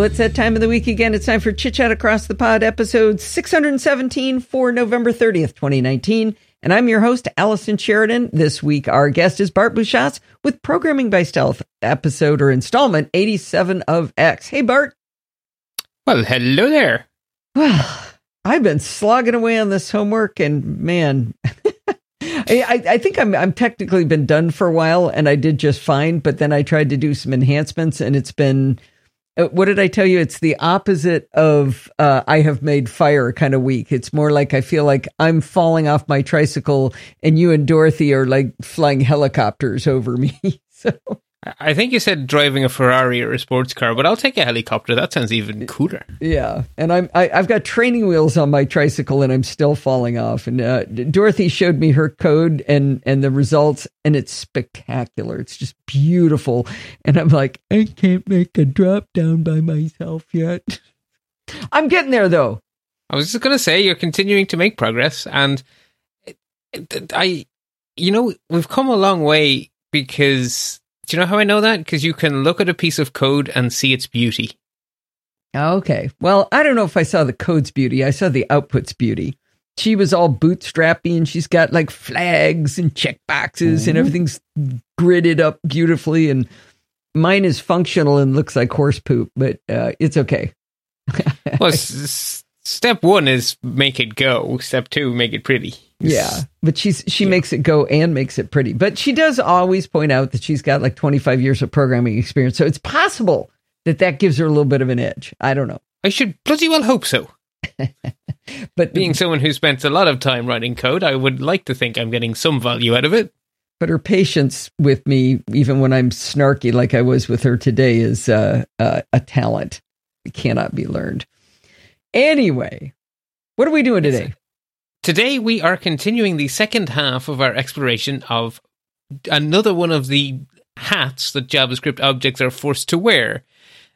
Well, it's that time of the week again. It's time for Chit Chat Across the Pod, episode 617 for November 30th, 2019. And I'm your host, Allison Sheridan. This week, our guest is Bart Busschots with Programming by Stealth, episode or installment 87 of X. Hey, Bart. Well, hello there. Well, I've been slogging away on this homework, and man, I, I, think I'm I'm technically been done for a while, and I did just fine. But then I tried to do some enhancements, and it's been what did I tell you? It's the opposite of uh, I have made fire kind of week. It's more like I feel like I'm falling off my tricycle, and you and Dorothy are like flying helicopters over me. so I think you said driving a Ferrari or a sports car, but I'll take a helicopter. That sounds even cooler. Yeah, and I'm I, i have got training wheels on my tricycle, and I'm still falling off. And uh, Dorothy showed me her code and and the results, and it's spectacular. It's just beautiful. And I'm like, I can't make a drop down by myself yet. I'm getting there though. I was just gonna say you're continuing to make progress, and I, you know, we've come a long way because do you know how I know that? Because you can look at a piece of code and see its beauty. Okay. Well, I don't know if I saw the code's beauty. I saw the output's beauty. She was all bootstrappy and she's got like flags and check boxes mm-hmm. and everything's gridded up beautifully. And mine is functional and looks like horse poop, but uh, it's okay. well, s- step one is make it go. Step two, make it pretty. Yeah, but she's she yeah. makes it go and makes it pretty. But she does always point out that she's got like 25 years of programming experience, so it's possible that that gives her a little bit of an edge. I don't know. I should bloody well hope so. but being someone who spent a lot of time writing code, I would like to think I'm getting some value out of it. But her patience with me, even when I'm snarky like I was with her today, is uh, uh, a talent. It cannot be learned. Anyway, what are we doing today? Today, we are continuing the second half of our exploration of another one of the hats that JavaScript objects are forced to wear.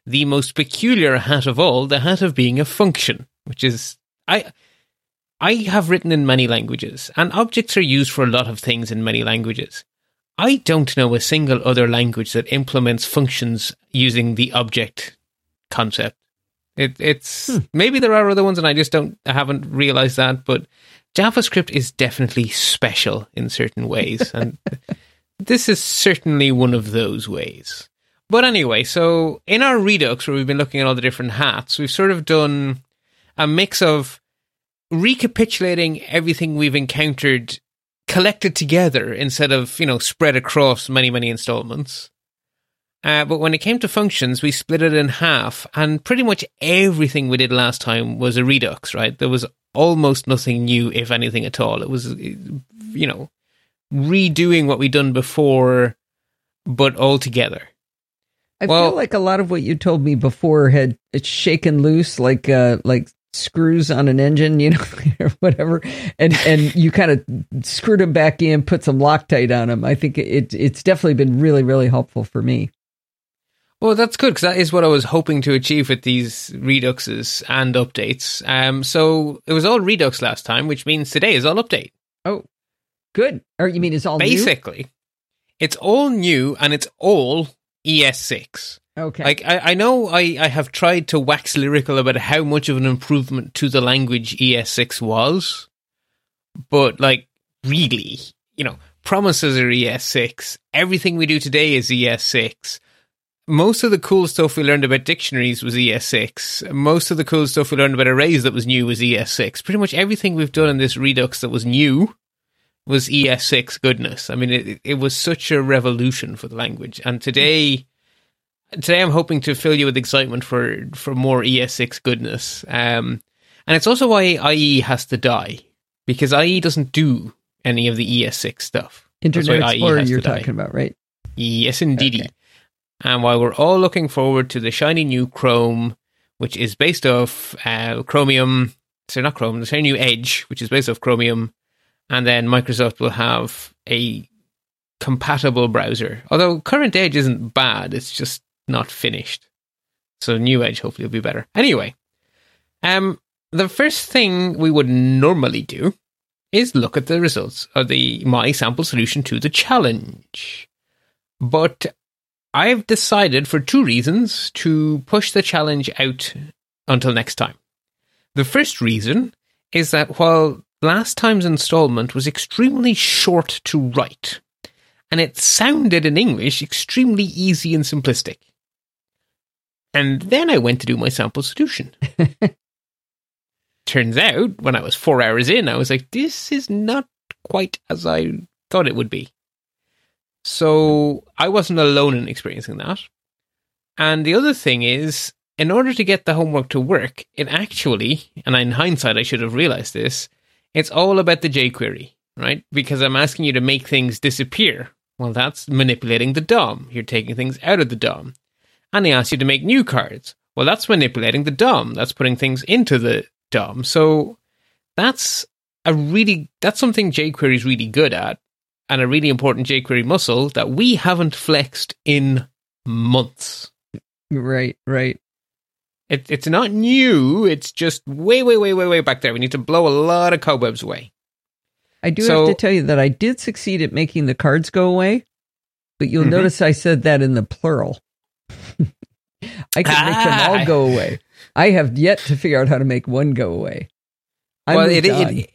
The most peculiar hat of all, the hat of being a function, which is I I have written in many languages, and objects are used for a lot of things in many languages. I don't know a single other language that implements functions using the object concept. It, it's hmm. maybe there are other ones, and I just don't I haven't realized that. But JavaScript is definitely special in certain ways, and this is certainly one of those ways. But anyway, so in our Redux, where we've been looking at all the different hats, we've sort of done a mix of recapitulating everything we've encountered collected together instead of, you know, spread across many, many installments. Uh, but when it came to functions, we split it in half, and pretty much everything we did last time was a redux, right? There was almost nothing new, if anything at all. It was, you know, redoing what we'd done before, but all together. I well, feel like a lot of what you told me before had it's shaken loose, like uh, like screws on an engine, you know, or whatever, and and you kind of screwed them back in, put some Loctite on them. I think it it's definitely been really really helpful for me. Well, that's good because that is what I was hoping to achieve with these reduxes and updates. Um, so it was all redux last time, which means today is all update. Oh, good. Or you mean it's all basically? New? It's all new and it's all ES6. Okay. Like I, I know I, I have tried to wax lyrical about how much of an improvement to the language ES6 was, but like really, you know, promises are ES6. Everything we do today is ES6 most of the cool stuff we learned about dictionaries was ES6. Most of the cool stuff we learned about arrays that was new was ES6. Pretty much everything we've done in this Redux that was new was ES6 goodness. I mean, it, it was such a revolution for the language. And today, today I'm hoping to fill you with excitement for, for more ES6 goodness. Um, and it's also why IE has to die because IE doesn't do any of the ES6 stuff. Internet Explorer you're talking about, right? Yes, indeed. Okay. And while we're all looking forward to the shiny new Chrome, which is based off uh, Chromium, so not Chrome, the shiny new Edge, which is based off Chromium, and then Microsoft will have a compatible browser. Although current Edge isn't bad, it's just not finished. So new Edge hopefully will be better. Anyway, um, the first thing we would normally do is look at the results of the my sample solution to the challenge. But I've decided for two reasons to push the challenge out until next time. The first reason is that while last time's installment was extremely short to write, and it sounded in English extremely easy and simplistic. And then I went to do my sample solution. Turns out, when I was four hours in, I was like, this is not quite as I thought it would be. So I wasn't alone in experiencing that. And the other thing is, in order to get the homework to work, it actually, and in hindsight, I should have realized this, it's all about the jQuery, right? Because I'm asking you to make things disappear. Well, that's manipulating the DOM. You're taking things out of the DOM. And they ask you to make new cards. Well, that's manipulating the DOM. That's putting things into the DOM. So that's a really, that's something jQuery is really good at and a really important jQuery muscle that we haven't flexed in months. Right, right. It, it's not new. It's just way, way, way, way, way back there. We need to blow a lot of cobwebs away. I do So- have to tell you that I did succeed at making the cards go away, but you'll Mhm. notice I said that in the plural. I can make them all Ah. go away. I have yet to figure out how to make one go away. I well, it, it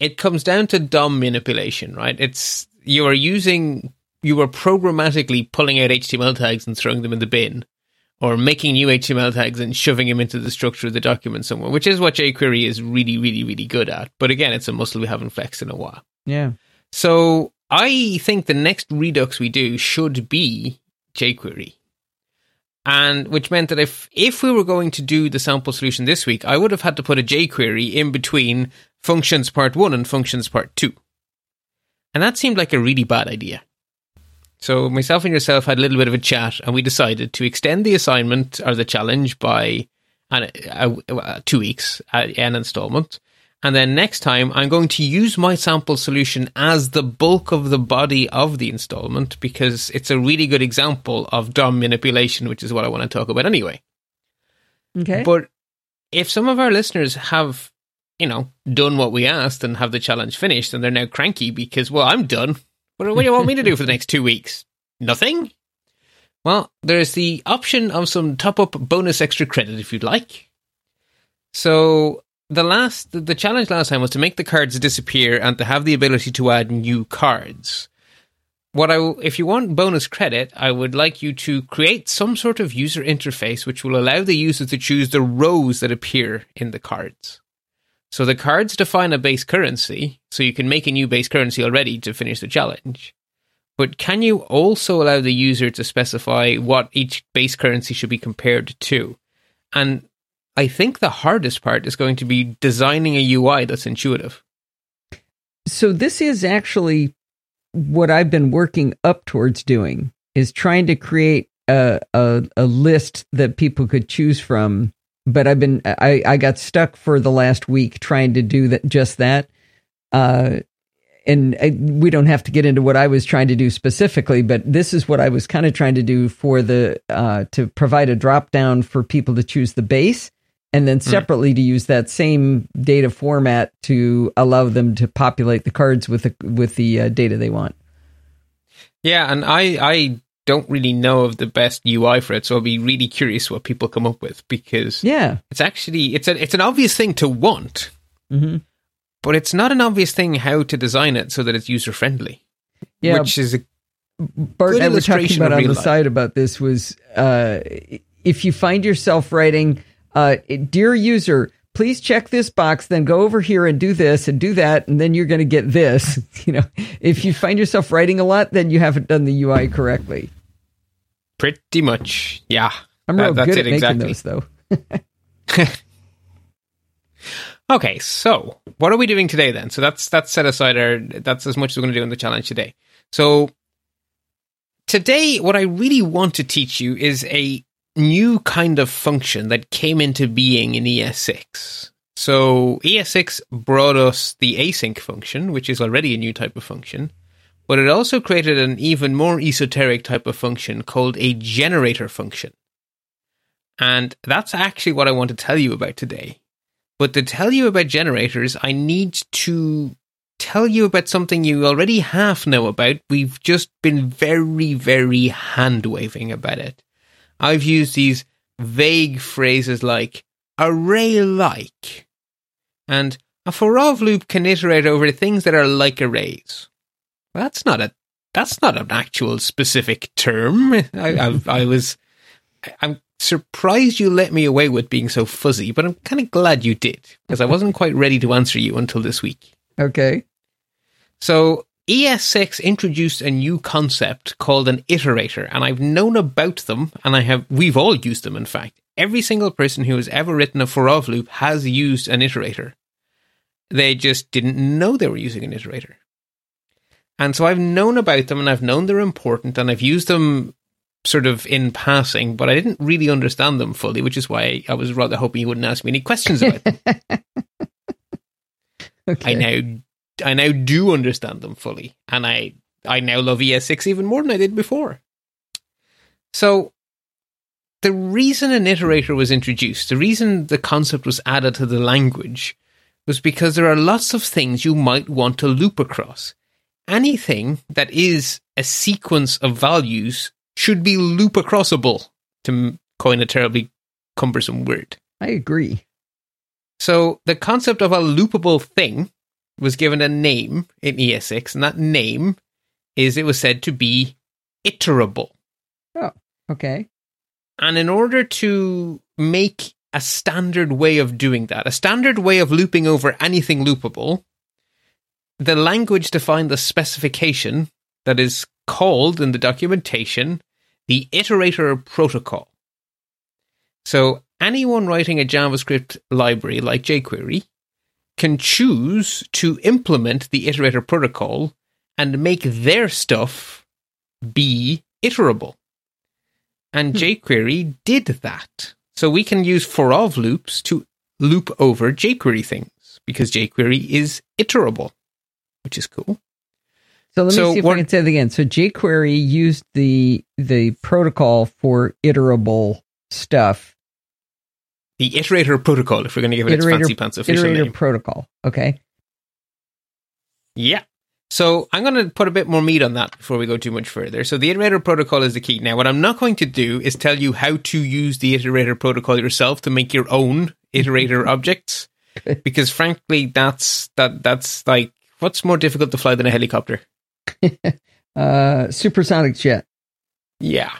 it comes down to DOM manipulation, right? It's you are using you are programmatically pulling out HTML tags and throwing them in the bin, or making new HTML tags and shoving them into the structure of the document somewhere, which is what jQuery is really, really, really good at. But again, it's a muscle we haven't flexed in a while. yeah. So I think the next Redux we do should be jQuery. And which meant that if if we were going to do the sample solution this week, I would have had to put a jQuery in between functions part one and functions part two. And that seemed like a really bad idea. So myself and yourself had a little bit of a chat, and we decided to extend the assignment or the challenge by two weeks, uh, an installment. And then next time, I'm going to use my sample solution as the bulk of the body of the installment because it's a really good example of DOM manipulation, which is what I want to talk about anyway. Okay. But if some of our listeners have, you know, done what we asked and have the challenge finished and they're now cranky because, well, I'm done. What, what do you want me to do for the next two weeks? Nothing? Well, there's the option of some top up bonus extra credit if you'd like. So the last the challenge last time was to make the cards disappear and to have the ability to add new cards. What I if you want bonus credit, I would like you to create some sort of user interface which will allow the user to choose the rows that appear in the cards. So the cards define a base currency, so you can make a new base currency already to finish the challenge. But can you also allow the user to specify what each base currency should be compared to? And I think the hardest part is going to be designing a UI that's intuitive. so this is actually what I've been working up towards doing is trying to create a, a, a list that people could choose from. But I've been I, I got stuck for the last week trying to do that just that. Uh, and I, we don't have to get into what I was trying to do specifically, but this is what I was kind of trying to do for the uh, to provide a drop down for people to choose the base, and then separately to use that same data format to allow them to populate the cards with the with the uh, data they want. Yeah, and I I don't really know of the best UI for it, so I'll be really curious what people come up with because Yeah. it's actually it's a it's an obvious thing to want, hmm but it's not an obvious thing how to design it so that it's user friendly. Yeah. which is a Bart and Good I were talking illustration about of on the life. side about this was uh, if you find yourself writing, uh, "Dear user, please check this box, then go over here and do this and do that, and then you're going to get this." You know, if you find yourself writing a lot, then you haven't done the UI correctly. Pretty much yeah. I'm that- real that's good it at making exactly. those, though. Okay, so what are we doing today then? So that's that's set aside our that's as much as we're going to do in the challenge today. So today what I really want to teach you is a new kind of function that came into being in ES6. So ES6 brought us the async function, which is already a new type of function, but it also created an even more esoteric type of function called a generator function. And that's actually what I want to tell you about today. But to tell you about generators, I need to tell you about something you already half know about. We've just been very, very hand waving about it. I've used these vague phrases like array like and a for-of loop can iterate over things that are like arrays. That's not a that's not an actual specific term. I, I, I was I'm surprised you let me away with being so fuzzy, but I'm kind of glad you did because I wasn't quite ready to answer you until this week. Okay. So ES6 introduced a new concept called an iterator, and I've known about them, and I have we've all used them. In fact, every single person who has ever written a for-of loop has used an iterator. They just didn't know they were using an iterator. And so I've known about them and I've known they're important and I've used them sort of in passing, but I didn't really understand them fully, which is why I was rather hoping you wouldn't ask me any questions about them. okay. I now I now do understand them fully, and I I now love ES6 even more than I did before. So the reason an iterator was introduced, the reason the concept was added to the language, was because there are lots of things you might want to loop across. Anything that is a sequence of values should be loop acrossable, to coin a terribly cumbersome word. I agree. So the concept of a loopable thing was given a name in ES6, and that name is it was said to be iterable. Oh, okay. And in order to make a standard way of doing that, a standard way of looping over anything loopable, the language defined the specification that is called in the documentation the iterator protocol. So anyone writing a JavaScript library like jQuery can choose to implement the iterator protocol and make their stuff be iterable. And hmm. jQuery did that. So we can use for of loops to loop over jQuery things because jQuery is iterable, which is cool. So let me so see if I can say it again. So jQuery used the the protocol for iterable stuff. The iterator protocol, if we're going to give it iterator, its fancy pants official iterator name. protocol. Okay. Yeah. So I'm going to put a bit more meat on that before we go too much further. So the iterator protocol is the key. Now, what I'm not going to do is tell you how to use the iterator protocol yourself to make your own iterator objects, because frankly, that's that that's like what's more difficult to fly than a helicopter. uh, supersonic jet. Yeah.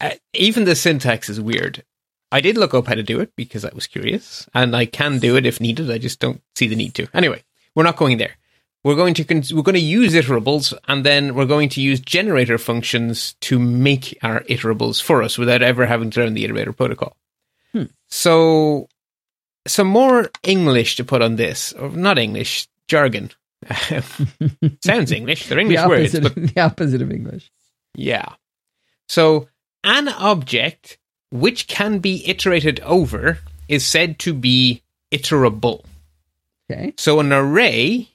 Uh, even the syntax is weird. I did look up how to do it because I was curious, and I can do it if needed. I just don't see the need to. Anyway, we're not going there. We're going to con- we're going to use iterables, and then we're going to use generator functions to make our iterables for us without ever having to learn the iterator protocol. Hmm. So, some more English to put on this, or not English jargon. Sounds English. They're English the words. But the opposite of English. Yeah. So an object which can be iterated over is said to be iterable. Okay. So an array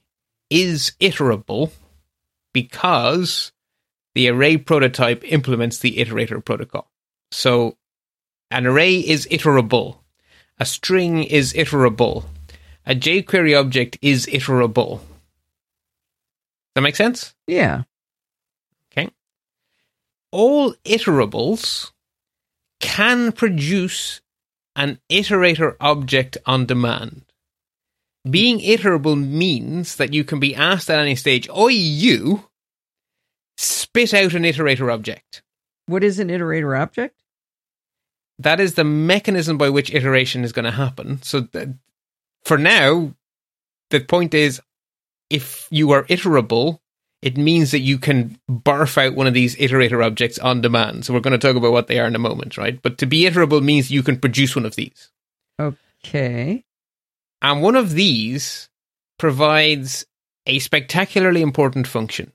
is iterable because the array prototype implements the iterator protocol. So an array is iterable. A string is iterable. A jQuery object is iterable that make sense? Yeah. Okay. All iterables can produce an iterator object on demand. Being iterable means that you can be asked at any stage, Oi, you, spit out an iterator object. What is an iterator object? That is the mechanism by which iteration is going to happen. So, th- for now, the point is if you are iterable, it means that you can barf out one of these iterator objects on demand. So we're going to talk about what they are in a moment, right? But to be iterable means you can produce one of these. Okay. And one of these provides a spectacularly important function.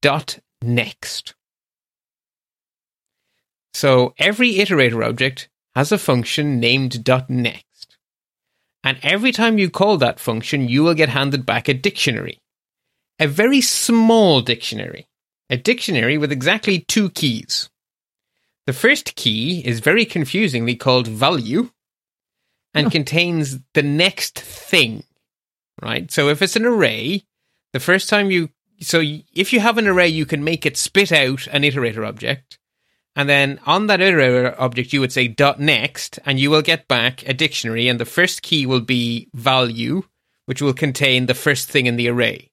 Dot next. So every iterator object has a function named dot next. And every time you call that function, you will get handed back a dictionary. A very small dictionary. A dictionary with exactly two keys. The first key is very confusingly called value and oh. contains the next thing. right? So if it's an array, the first time you so if you have an array, you can make it spit out an iterator object. And then on that iterator object, you would say dot next, and you will get back a dictionary, and the first key will be value, which will contain the first thing in the array.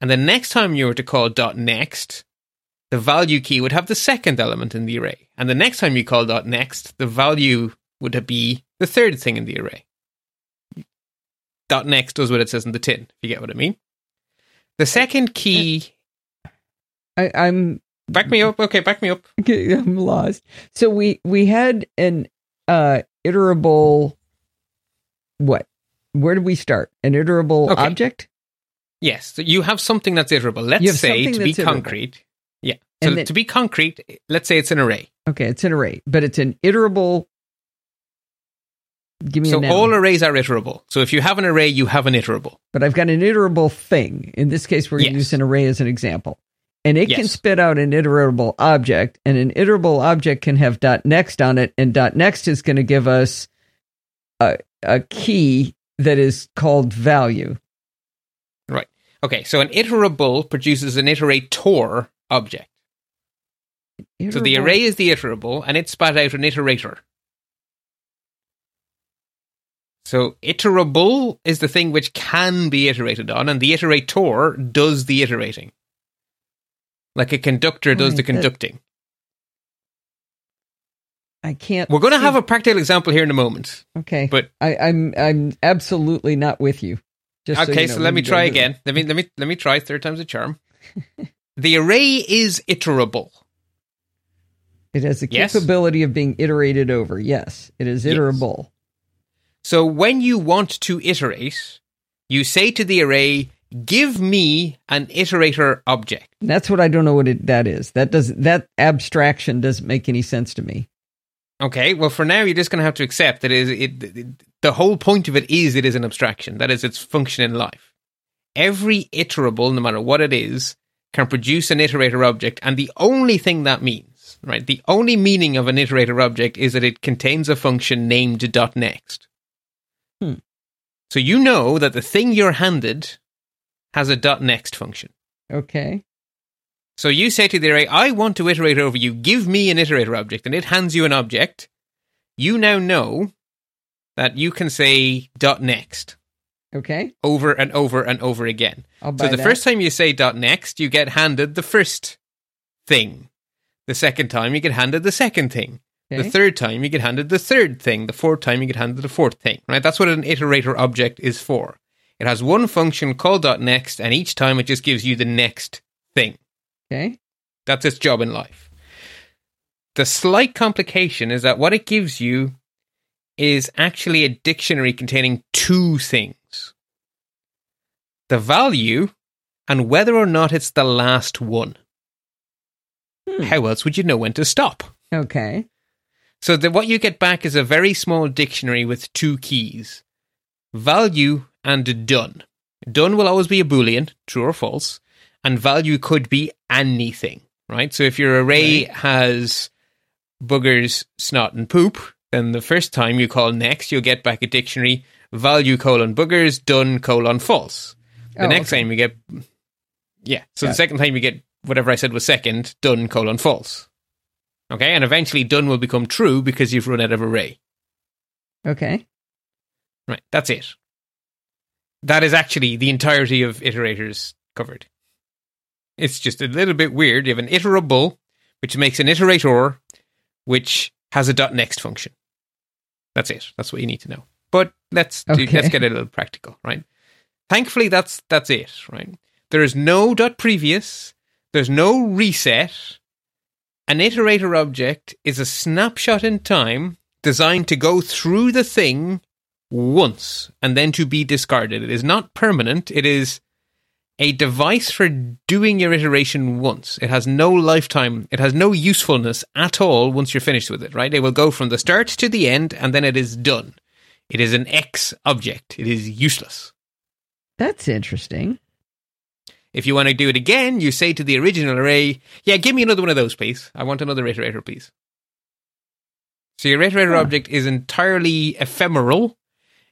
And the next time you were to call dot next, the value key would have the second element in the array. And the next time you call dot next, the value would be the third thing in the array. Dot next does what it says in the tin, if you get what I mean. The second key. I, I'm Back me up. Okay, back me up. Okay, I'm lost. So we we had an uh iterable what? Where did we start? An iterable Okay. object? Yes, so you have something that's iterable. Let's say, to be iterable. concrete. Yeah. So then- to be concrete, let's say it's an array. Okay, it's an array, but it's an iterable Give me So all arrays are iterable. So if you have an array, you have an iterable. but I've got an iterable thing. In this case, we're going to Yes. use an array as an example. And it can spit out an iterable object, and an iterable object can have dot next on it, and dot next is going to give us a, a key that is called value. Right. Okay, so an iterable produces an iterator object. So the array is the iterable, and it spat out an iterator. So iterable is the thing which can be iterated on, and the iterator does the iterating. Like a conductor does Right, the that- conducting. I can't. We're going to have a practical example here in a moment. Okay, but- I, I'm I'm absolutely not with you. Just okay, you so, let me try again. Let me let me let me try third time's a charm. the array is iterable. It has the Yes. capability of being iterated over. Yes, it is Yes. iterable. So when you want to iterate, you say to the array, "Give me an iterator object." That's what I don't know what it, that is. That does that abstraction doesn't make any sense to me. Okay, well for now you're just going to have to accept that it is it, it the whole point of it is it is an abstraction. That is its function in life. Every iterable, no matter what it is, can produce an iterator object, and the only thing that means, right, the only meaning of an iterator object is that it contains a function named dot next. Hmm. So you know that the thing you're handed has a dot next function. Okay. So you say to the array, I want to iterate over you, give me an iterator object, and it hands you an object. You now know that you can say dot next Okay. over and over and over again. So the that. first time you say dot next, you get handed the first thing. The second time, you get handed the second thing. Okay. The third time, you get handed the third thing. The fourth time, you get handed the fourth thing. Right? That's what an iterator object is for. It has one function called dot next, and each time it just gives you the next thing. Okay. That's its job in life. The slight complication is that what it gives you is actually a dictionary containing two things the value and whether or not it's the last one. Hmm. How else would you know when to stop? Okay. So that what you get back is a very small dictionary with two keys value and done. Done will always be a boolean, true or false, and value could be anything, right? So if your array has boogers, snot, and poop, then the first time you call next, you'll get back a dictionary value colon boogers, done colon false. The Oh, next okay. time you get, yeah. So the second time you get whatever I said was second, done colon false. Okay, and eventually done will become true because you've run out of array. Okay. Right, that's it. That is actually the entirety of iterators covered. It's just a little bit weird. You have an iterable, which makes an iterator, which has a dot next function. That's it. That's what you need to know. But let's do, let's get a little practical, right? Thankfully, that's that's it, right? There is no dot previous. There's no reset. An iterator object is a snapshot in time designed to go through the thing once and then to be discarded. It is not permanent. It is a device for doing your iteration once. It has no lifetime. It has no usefulness at all once you're finished with it, right? It will go from the start to the end and then it is done. It is an X object. It is useless. That's interesting. If you want to do it again, you say to the original array, yeah, give me another one of those, please. I want another iterator, please. So your iterator Huh. object is entirely ephemeral,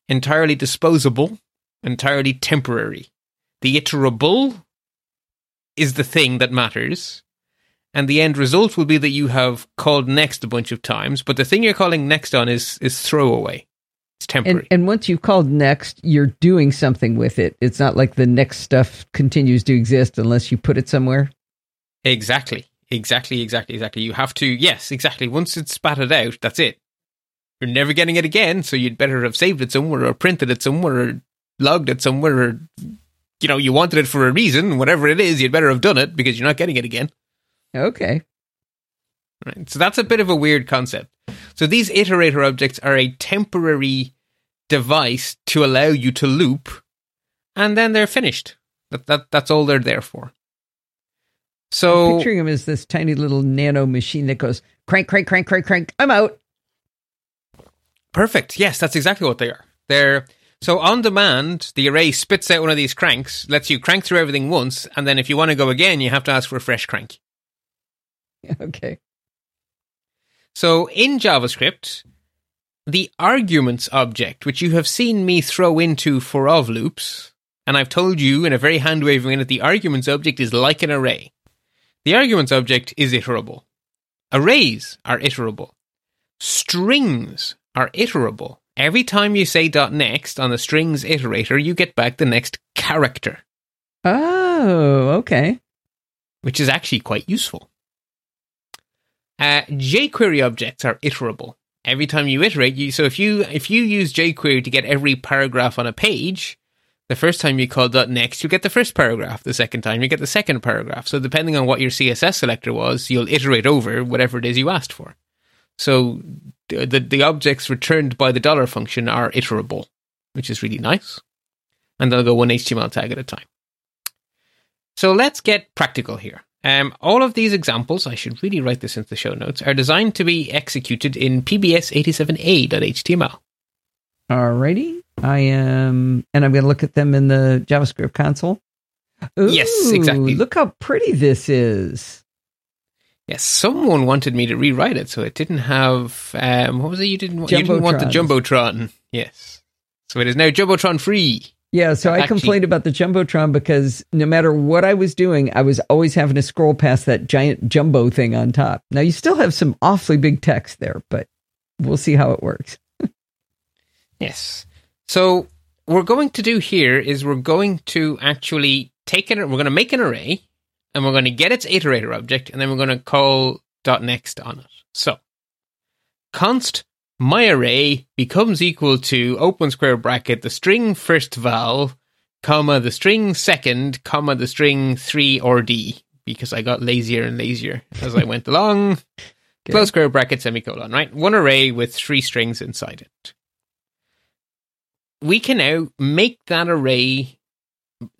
entirely disposable, entirely temporary. The iterable is the thing that matters. And the end result will be that you have called next a bunch of times, but the thing you're calling next on is is throwaway. It's temporary. And, and once you've called next, you're doing something with it. It's not like the next stuff continues to exist unless you put it somewhere. Exactly. Exactly, exactly, exactly. You have to, yes, exactly. Once it's spatted out, that's it. You're never getting it again, so you'd better have saved it somewhere or printed it somewhere or logged it somewhere or, you know, you wanted it for a reason, whatever it is, you'd better have done it because you're not getting it again. Okay. Right. So that's a bit of a weird concept. So these iterator objects are a temporary device to allow you to loop, and then they're finished. That, that that's all they're there for. So I'm picturing them as this tiny little nano machine that goes crank, crank, crank, crank, crank. I'm out. Perfect. Yes, that's exactly what they are. They're so on demand. The array spits out one of these cranks, lets you crank through everything once, and then if you want to go again, you have to ask for a fresh crank. Okay. So in JavaScript, the arguments object, which you have seen me throw into for of loops, and I've told you in a very hand waving way that the arguments object is like an array. The arguments object is iterable. Arrays are iterable. Strings are iterable. Every time you say dot next on the strings iterator, you get back the next character, Oh, okay. which is actually quite useful. Uh, jQuery objects are iterable. Every time you iterate, you so if you if you use jQuery to get every paragraph on a page, the first time you call dot next, you get the first paragraph. The second time, you get the second paragraph. So depending on what your CSS selector was, you'll iterate over whatever it is you asked for. So the the, the objects returned by the dollar function are iterable, which is really nice, and they'll go one HTML tag at a time. So let's get practical here. Um, all of these examples, I should really write this into the show notes, are designed to be executed in PBS87A.html. Alrighty. I am, and I'm going to look at them in the JavaScript console. Ooh, Yes, exactly. Look how pretty this is. Yes, someone wanted me to rewrite it, so it didn't have um, what was it? You didn't want, you didn't want the jumbotron. Yes, so it is now jumbotron free. Yeah, so I complained about the Jumbotron because no matter what I was doing, I was always having to scroll past that giant jumbo thing on top. Now, you still have some awfully big text there, but we'll see how it works. Yes. So we're going to do here is we're going to actually take it. We're going to make an array, and we're going to get its iterator object, and then we're going to call dot next on it. So const my array becomes equal to open square bracket the string first val, comma the string second, comma the string three or d because I got lazier and lazier as I went along. Close square bracket semicolon. Right, one array with three strings inside it we can now make that array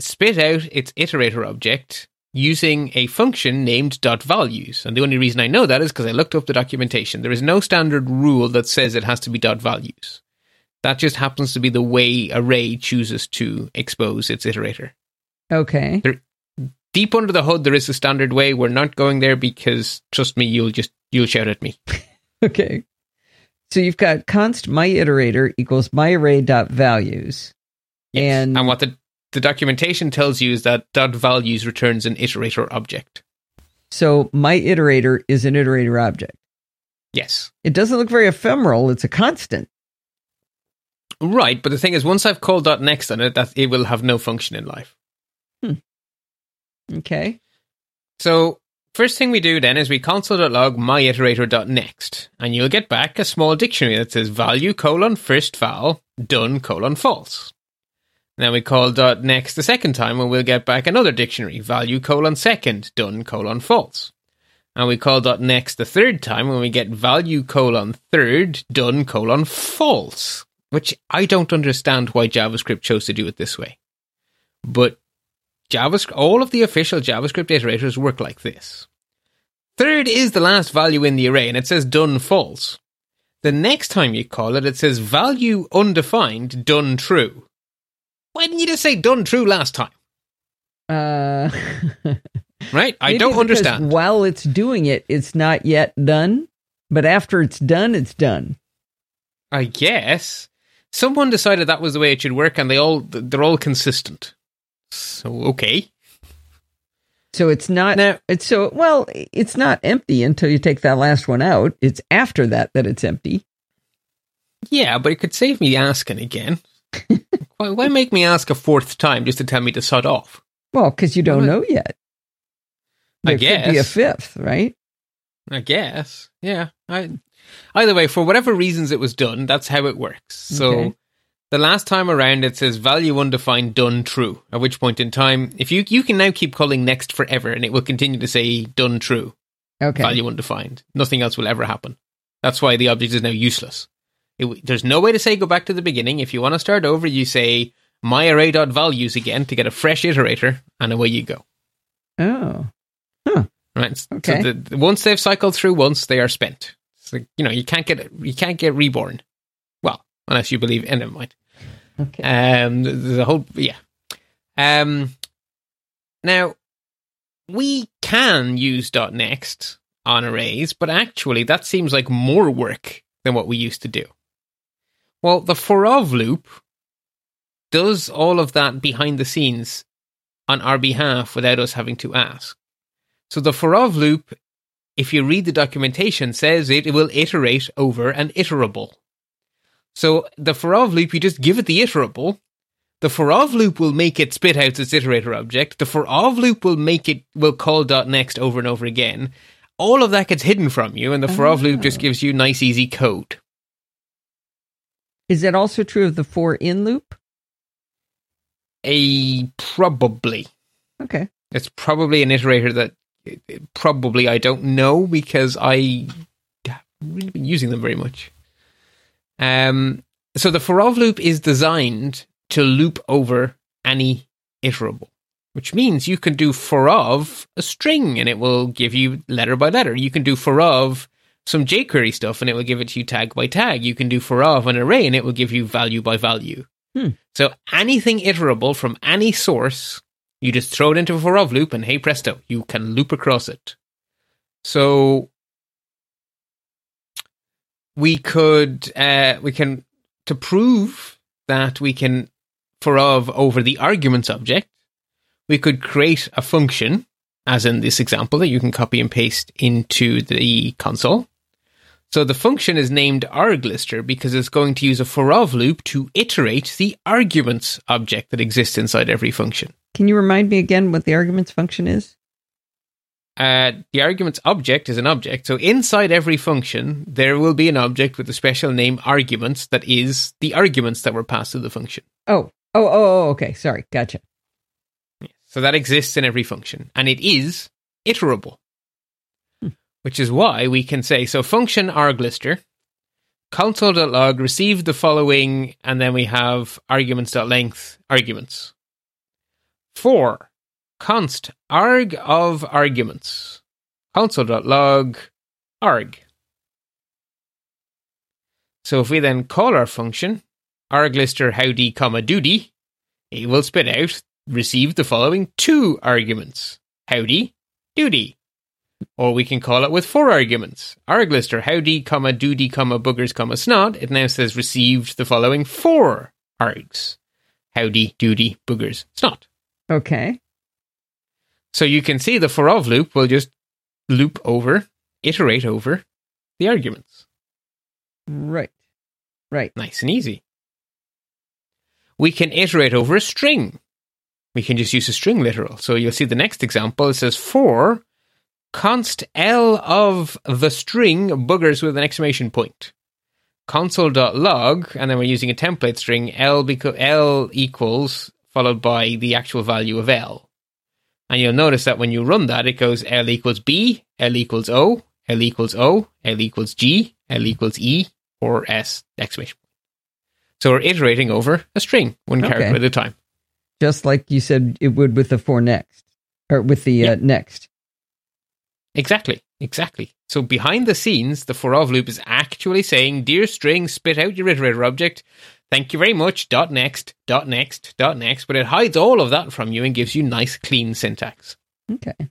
spit out its iterator object using a function named dot values. And the only reason I know that is because I looked up the documentation. There is no standard rule that says it has to be dot values. That just happens to be the way array chooses to expose its iterator. Okay. Deep under the hood, there is a standard way. We're not going there because trust me, you'll just you'll shout at me. Okay. So you've got const my iterator equals my array dot values. And, and what the the documentation tells you is that dot values returns an iterator object. so my iterator is an iterator object. Yes. It doesn't look very ephemeral. It's a constant. Right, but the thing is, once I've called dot next on it, that it will have no function in life. Hmm. Okay. So first thing we do then is we console.log myiterator.next, and you'll get back a small dictionary that says value colon first val done colon false. Then we call dot next the second time, and we'll get back another dictionary value colon second done colon false. And we call dot next the third time, when we get value colon third done colon false. Which I don't understand why JavaScript chose to do it this way, but JavaScript, all of the official JavaScript iterators work like this. Third is the last value in the array, and it says done false. The next time you call it, it says value undefined done true. Why didn't you just say done true last time? Uh, Right? I don't understand. While it's doing it, it's not yet done. But after it's done, it's done. I guess. someone decided that was the way it should work, and they all they're all consistent. So okay. So it's not Now- it's so well, it's not empty until you take that last one out. It's after that that it's empty. Yeah, but it could save me asking again. why, why make me ask a fourth time just to tell me to sod off? Well, because you don't Well, know yet. I There could be a fifth, right? I guess. Yeah. I, either way, for whatever reasons it was done, that's how it works. So Okay. the last time around it says value undefined done true. At which point in time, if you you can now keep calling next forever and it will continue to say done true, Okay. value undefined. Nothing else will ever happen. That's why the object is now useless. It, there's no way to say go back to the beginning. If you want to start over, you say my array.values again to get a fresh iterator, and away you go. Oh. Right. So Okay. the, the- once they've cycled through once, they are spent. So you know you can't get you can't get reborn. Well, unless you believe. in never mind. Okay. Um, the, the whole yeah. Um, now we can use .next on arrays, but actually that seems like more work than what we used to do. Well, the for of loop does all of that behind the scenes on our behalf without us having to ask. So the for of loop, if you read the documentation, says it, it will iterate over an iterable. So the for of loop, you just give it the iterable. The for of loop will make it spit out its iterator object. The for of loop will make it will call dot next over and over again. All of that gets hidden from you, and the for of loop just Oh. gives you nice, easy code. Is that also true of the for in loop? A probably. Okay. It's probably an iterator that probably I don't know because I haven't really been using them very much. Um, so the for of loop is designed to loop over any iterable, which means you can do for of a string and it will give you letter by letter. You can do for of some jQuery stuff and it will give it to you tag by tag. You can do for of an array and it will give you value by value. Hmm. So anything iterable from any source you just throw it into a for of loop, and hey presto, you can loop across it. So we could, uh, we can, to prove that we can for of over the arguments object, we could create a function, as in this example that you can copy and paste into the console. So the function is named arglister because it's going to use a for of loop to iterate the arguments object that exists inside every function. Can you remind me again what the arguments function is? uh, the argument's object is an object. So inside every function, there will be an object with a special name arguments that is the arguments that were passed to the function. Oh. Oh, oh, oh, okay. Sorry. Gotcha. So that exists in every function, and it is iterable, which is why we can say so. Function arglister console.log received the following, and then we have arguments.length arguments. Four, const arg of arguments console.log arg. So if we then call our function arglister howdy comma duty, it will spit out received the following two arguments howdy doody. Or we can call it with four arguments. Arglister howdy comma doody comma boogers comma snot. It now says received the following four args. Howdy doody boogers snot. Okay. So you can see the for of loop will just loop over, iterate over the arguments. Right. Right. Nice and easy. We can iterate over a string. We can just use a string literal. So you'll see the next example. It says for const L of the string boogers with an exclamation point. Console.log, and then we're using a template string, L, beco- L equals, followed by the actual value of L. And you'll notice that when you run that, it goes L equals B, L equals O, L equals O, L equals G, L equals E, or S, exclamation point. So we're iterating over a string, one Okay. character at a time. Just like you said it would with the for next or with the uh, next. Exactly, exactly. So behind the scenes, the for of loop is actually saying, "Dear string, spit out your iterator object. Thank you very much. Dot next. Dot next. Dot next." But it hides all of that from you and gives you nice, clean syntax. Okay.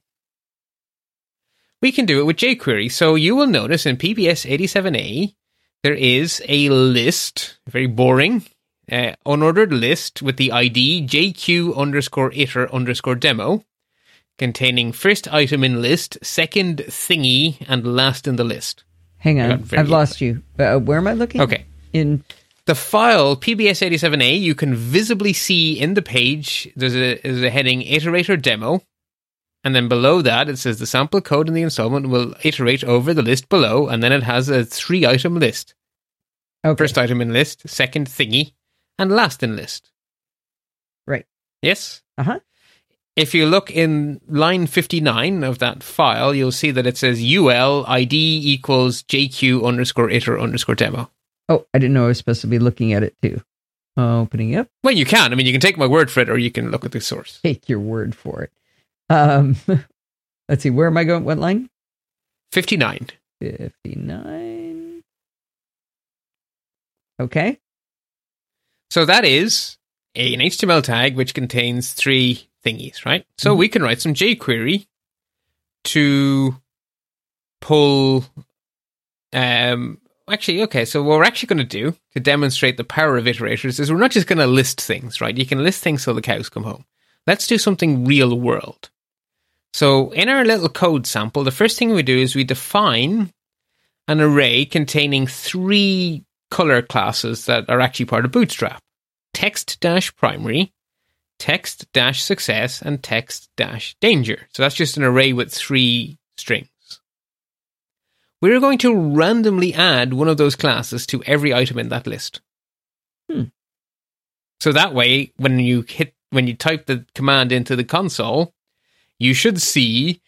We can do it with jQuery. So you will notice in PBS 87A, there is a list, very boring. uh, unordered list with the ID JQ underscore iter underscore demo, containing first item in list, second thingy, and last in the list. Hang on, I've lost you. Uh, where am I looking? Okay. In The file PBS87A, you can visibly see in the page there's a, there's a heading iterator demo. And then below that, it says the sample code in the installment will iterate over the list below. And then it has a three item list. okay, First item in list, second thingy, and last in list. right. Yes? Uh huh. If you look in line 59 of that file, you'll see that it says UL ID equals JQ underscore iter underscore demo. Oh, I didn't know I was supposed to be looking at it too. opening up. Well, you can. I mean, you can take my word for it or you can look at the source. Take your word for it. Um, let's see. Where am I going? What line? 59. Fifty-nine. Okay. So that is an HTML tag which contains three thingies, right? So we can write some jQuery to pull. Um, actually, okay. So what we're actually going to do to demonstrate the power of iterators is we're not just going to list things, right? You can list things till the cows come home. Let's do something real world. So in our little code sample, the first thing we do is we define an array containing three color classes that are actually part of Bootstrap text dash primary, text dash success, and text dash danger. So that's just an array with three strings. We're going to randomly add one of those classes to every item in that list. Hmm. So that way, when you hit, when you type the command into the console, you should see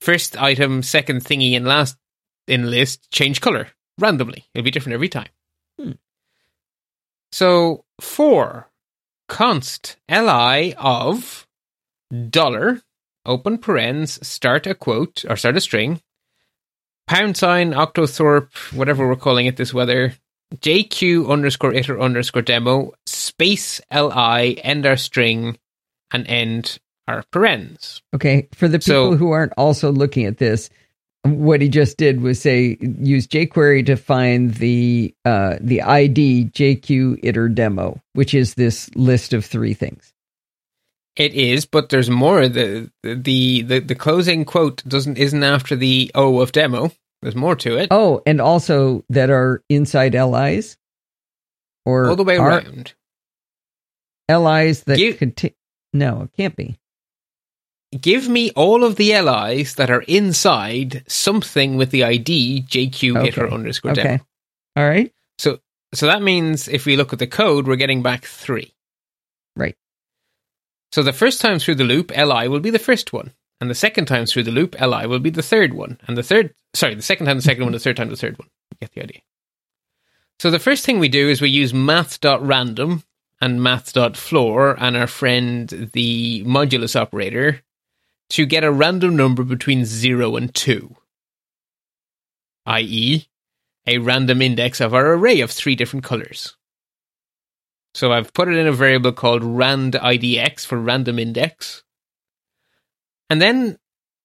first item, second thingy, and last in list change color randomly. It'll be different every time. Hmm. So for const li of dollar open parens start a quote or start a string pound sign octothorpe whatever we're calling it this weather jq underscore iter underscore demo space li end our string and end our parens Okay. For the people So- who aren't also looking at this, what he just did was say use jQuery to find the uh, the ID JQ iter demo, which is this list of three things. It is, but there's more. The the the the closing quote doesn't isn't after the O of demo. There's more to it. Oh, and also that are inside LIs or all the way around. LIs that You- contain. No, it can't be. Give me all of the LIs that are inside something with the ID JQ Okay. iter underscore Okay. demo. All right. So so that means if we look at the code, we're getting back three. Right. So the first time through the loop, li will be the first one, and the second time through the loop, li will be the third one, and the third sorry, the second time the second one, the third time the third one. You get the idea. So the first thing we do is we use math.random and math.floor and our friend the modulus operator to get a random number between 0 and 2, i.e., a random index of our array of three different colors. So I've put it in a variable called randidx for random index. And then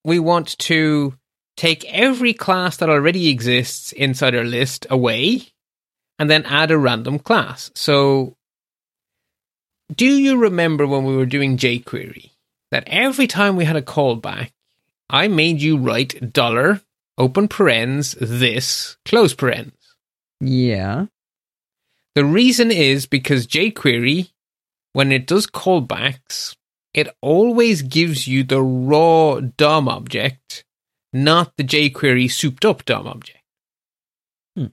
we want to take every class that already exists inside our list away and then add a random class. So do you remember when we were doing jQuery that every time we had a callback, I made you write dollar open parens this close parens. Yeah. The reason is because jQuery, when it does callbacks, it always gives you the raw DOM object, not the jQuery souped up DOM object. Hmm.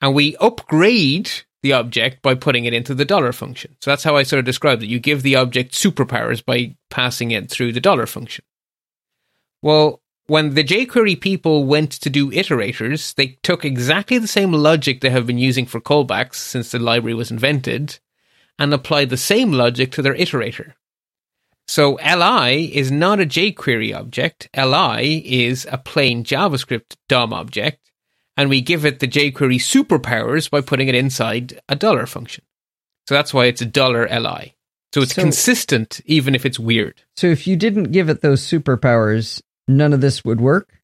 And we upgrade the object by putting it into the dollar function. So that's how I sort of described it. You give the object superpowers by passing it through the dollar function. Well, when the jQuery people went to do iterators, they took exactly the same logic they have been using for callbacks since the library was invented and applied the same logic to their iterator. So li is not a jQuery object. li is a plain JavaScript DOM object, and we give it the jQuery superpowers by putting it inside a dollar function. So that's why it's a dollar li. So it's So- consistent even if it's weird. So if you didn't give it those superpowers, none of this would work.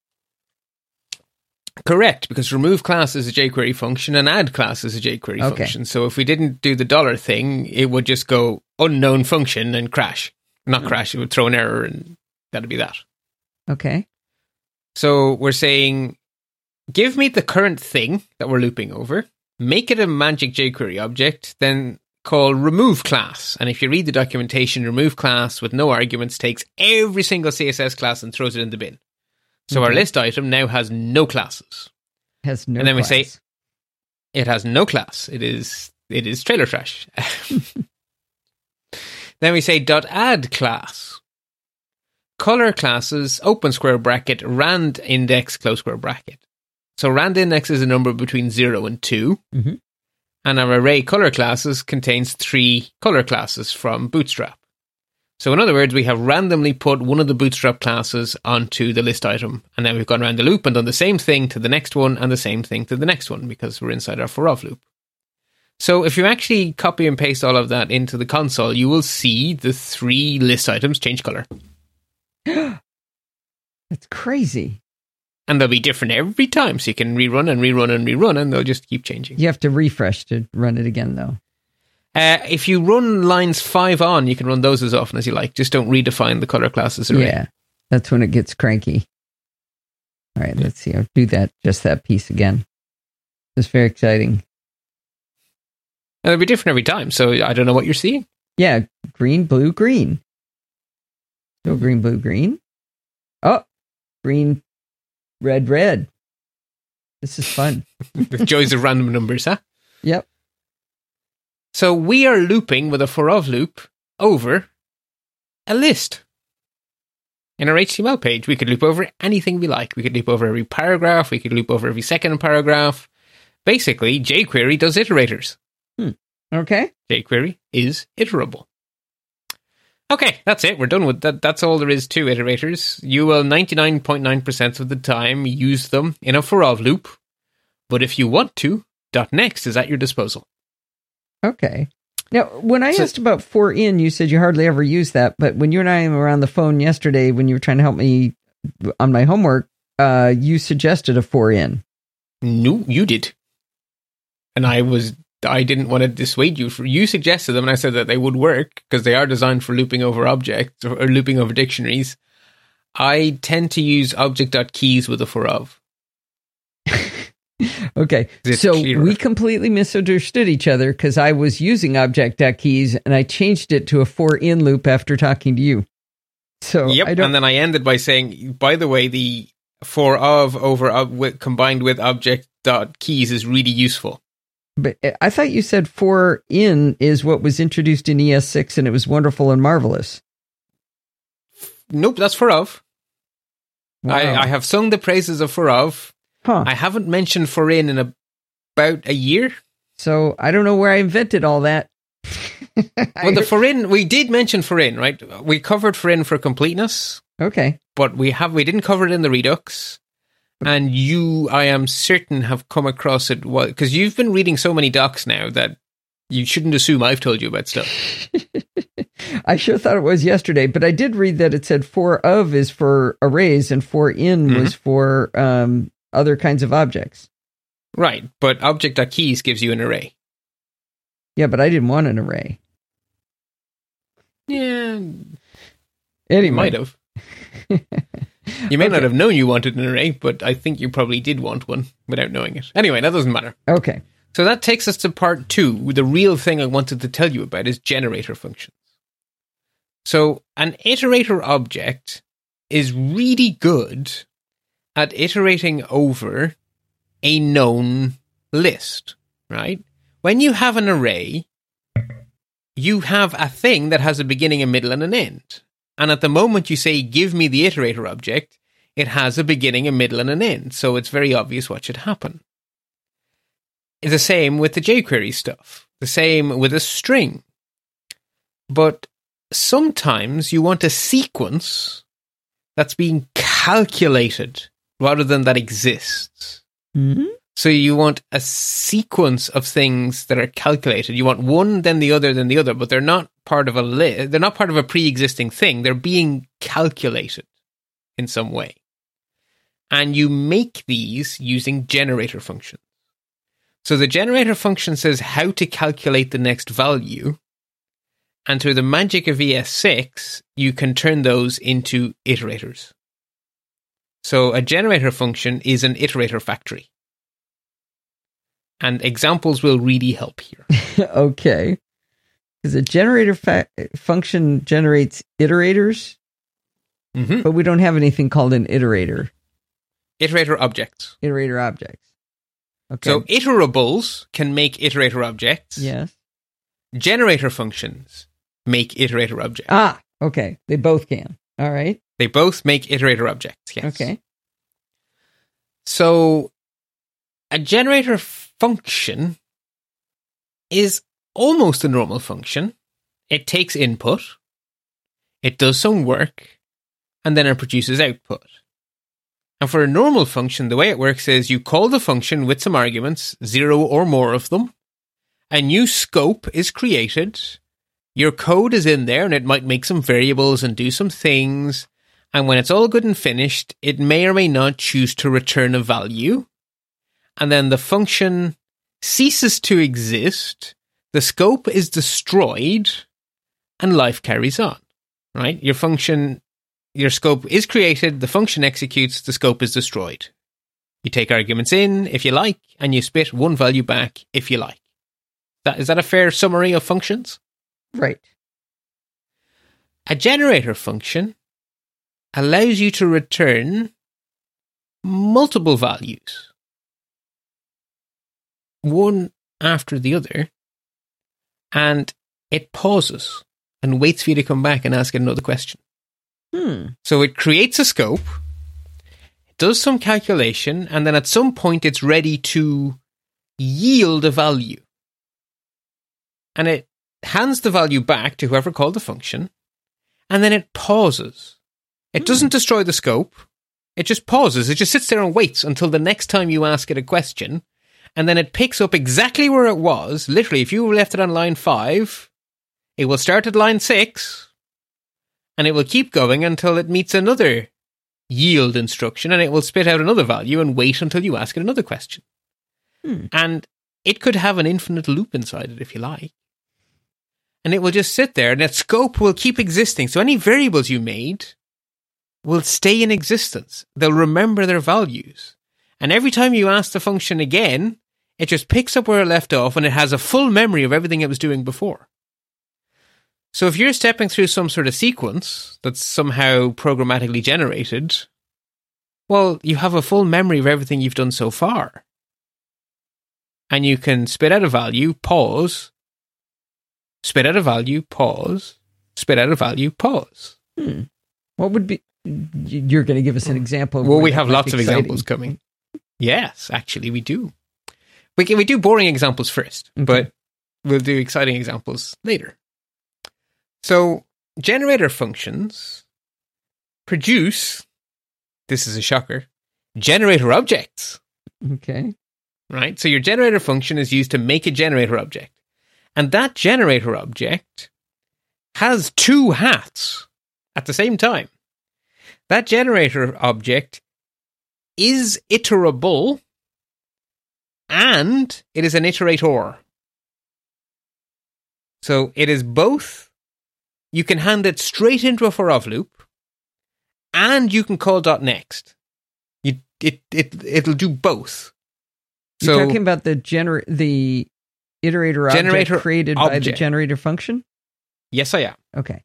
Correct, because remove class is a jQuery function and add class is a jQuery Okay. function. So if we didn't do the dollar thing, it would just go unknown function and crash. Not hmm. crash, it would throw an error and that'd be that. Okay. So we're saying, give me the current thing that we're looping over, make it a magic jQuery object, then call remove class. And if you read the documentation, remove class with no arguments takes every single CSS class and throws it in the bin. So our list item now has no classes. Has no And then we say- It has no class. It is it is trailer trash. then we say dot add class. Color classes open square bracket rand index close square bracket. So rand index is a number between zero and 2 Mhm. and our array color classes contains three color classes from Bootstrap. So in other words, we have randomly put one of the Bootstrap classes onto the list item, and then we've gone around the loop and done the same thing to the next one and the same thing to the next one because we're inside our for of loop. So if you actually copy and paste all of that into the console, you will see the three list items change color. That's crazy. And they'll be different every time, so you can rerun and rerun and rerun, and they'll just keep changing. You have to refresh to run it again, though. Uh, if you run lines five on, you can run those as often as you like. Just don't redefine the color classes array. Yeah, that's when it gets cranky. All right, let's see. I'll do that, just that piece again. It's very exciting. And they'll be different every time, so I don't know what you're seeing. Yeah, green, blue, green. No green, blue, green. Oh, green, red, red. This is fun. the joys of random numbers, huh? Yep. So we are looping with a for of loop over a list. In our HTML page, we could loop over anything we like. We could loop over every paragraph. We could loop over every second paragraph. Basically, jQuery does iterators. Hmm. Okay. jQuery is iterable. Okay, that's it. We're done with that. That's all there is to iterators. You will 99.9% of the time use them in a for of loop. But if you want to, dot .next is at your disposal. Okay. Now, when I So- asked about for in, you said you hardly ever use that. But when you and I were on the phone yesterday, when you were trying to help me on my homework, uh, you suggested a for in. No, you did. And I was I didn't want to dissuade you. You suggested them, and I said that they would work because they are designed for looping over objects or, or looping over dictionaries. I tend to use object.keys with a for of. Okay. So clearer. we completely misunderstood each other because I was using object.keys and I changed it to a for in loop after talking to you. So Yep. And then I ended by saying, by the way, the for of over ob, with, combined with object dot keys is really useful. But uh, I thought you said for in is what was introduced in ES6 and it was wonderful and marvelous. Nope, that's for of. I, Wow. I have sung the praises of for of. huh. I haven't mentioned for in in a, about a year. So I don't know where I invented all that. Well, the for in we did mention for in, right? We covered for in for completeness, okay. but we have we didn't cover it in the Redux. And you, I am certain, have come across it because you've been reading so many docs now that you shouldn't assume I've told you about stuff. I sure thought it was yesterday, but I did read that it said for of is for arrays and for in Mm-hmm. was for um, other kinds of objects. right, but object.keys gives you an array. Yeah, but I didn't want an array. Yeah, Anyway, might have. You may not have known you wanted an array, but I think you probably did want one without knowing it. Anyway, that doesn't matter. Okay. So that takes us to part two. The real thing I wanted to tell you about is generator functions. So an iterator object is really good at iterating over a known list, right? When you have an array, you have a thing that has a beginning, a middle, and an end. And at the moment you say, give me the iterator object, it has a beginning, a middle, and an end. So it's very obvious what should happen. The same with the jQuery stuff. The same with a string. But sometimes you want a sequence that's being calculated rather than that exists. hmm So you want a sequence of things that are calculated. You want one, then the other, then the other, but they're not part of a they're not part of a pre-existing thing. They're being calculated in some way. and you make these using generator functions. So the generator function says how to calculate the next value, and through the magic of ES6, you can turn those into iterators. So a generator function is an iterator factory. And examples will really help here. okay. Because a generator fa- function generates iterators, hmm but we don't have anything called an iterator, Iterator objects. iterator objects. Okay. So iterables can make iterator objects. yes. Generator functions make iterator objects. Ah, okay. They both can. All right. They both make iterator objects. Yes. Okay. So a generator function is almost a normal function. It takes input, it does some work, and then it produces output. And for a normal function, the way it works is you call the function with some arguments, zero or more of them. A new scope is created. Your code is in there and it might make some variables and do some things. And when it's all good and finished, it may or may not choose to return a value. And then the function ceases to exist. The scope is destroyed and life carries on, right? Your function, your scope is created. The function executes. The scope is destroyed. You take arguments in if you like, and you spit one value back if you like. That, is that a fair summary of functions? Right. A generator function allows you to return multiple values, one after the other, and it pauses and waits for you to come back and ask it another question. Hmm. So it creates a scope, it does some calculation, and then at some point it's ready to yield a value. And it hands the value back to whoever called the function, and then it pauses. It doesn't destroy the scope. It just pauses. It just sits there and waits until the next time you ask it a question, and then it picks up exactly where it was. Literally, if you left it on line five, it will start at line six, and it will keep going until it meets another yield instruction, and it will spit out another value and wait until you ask it another question. Hmm. And it could have an infinite loop inside it if you like. And it will just sit there, and that scope will keep existing. So any variables you made will stay in existence. They'll remember their values. And every time you ask the function again, it just picks up where it left off and it has a full memory of everything it was doing before. So if you're stepping through some sort of sequence that's somehow programmatically generated, well, you have a full memory of everything you've done so far. And you can spit out a value, pause, spit out a value, pause, spit out a value, pause. Hmm. What would be? You're going to give us an example. Well, we have lots be of examples coming. Yes, actually, we do. We can, we do boring examples first, Okay. but we'll do exciting examples later. So, generator functions produce. This is a shocker. Generator objects, Okay. right? So your generator function is used to make a generator object, and that generator object has two hats at the same time. That generator object is iterable and it is an iterator. So it is both. You can hand it straight into a for of loop and you can call dot next. You, it, it, it'll do both. You're So talking about the gener the iterator Generator object created by the generator function. yes, I am. Okay.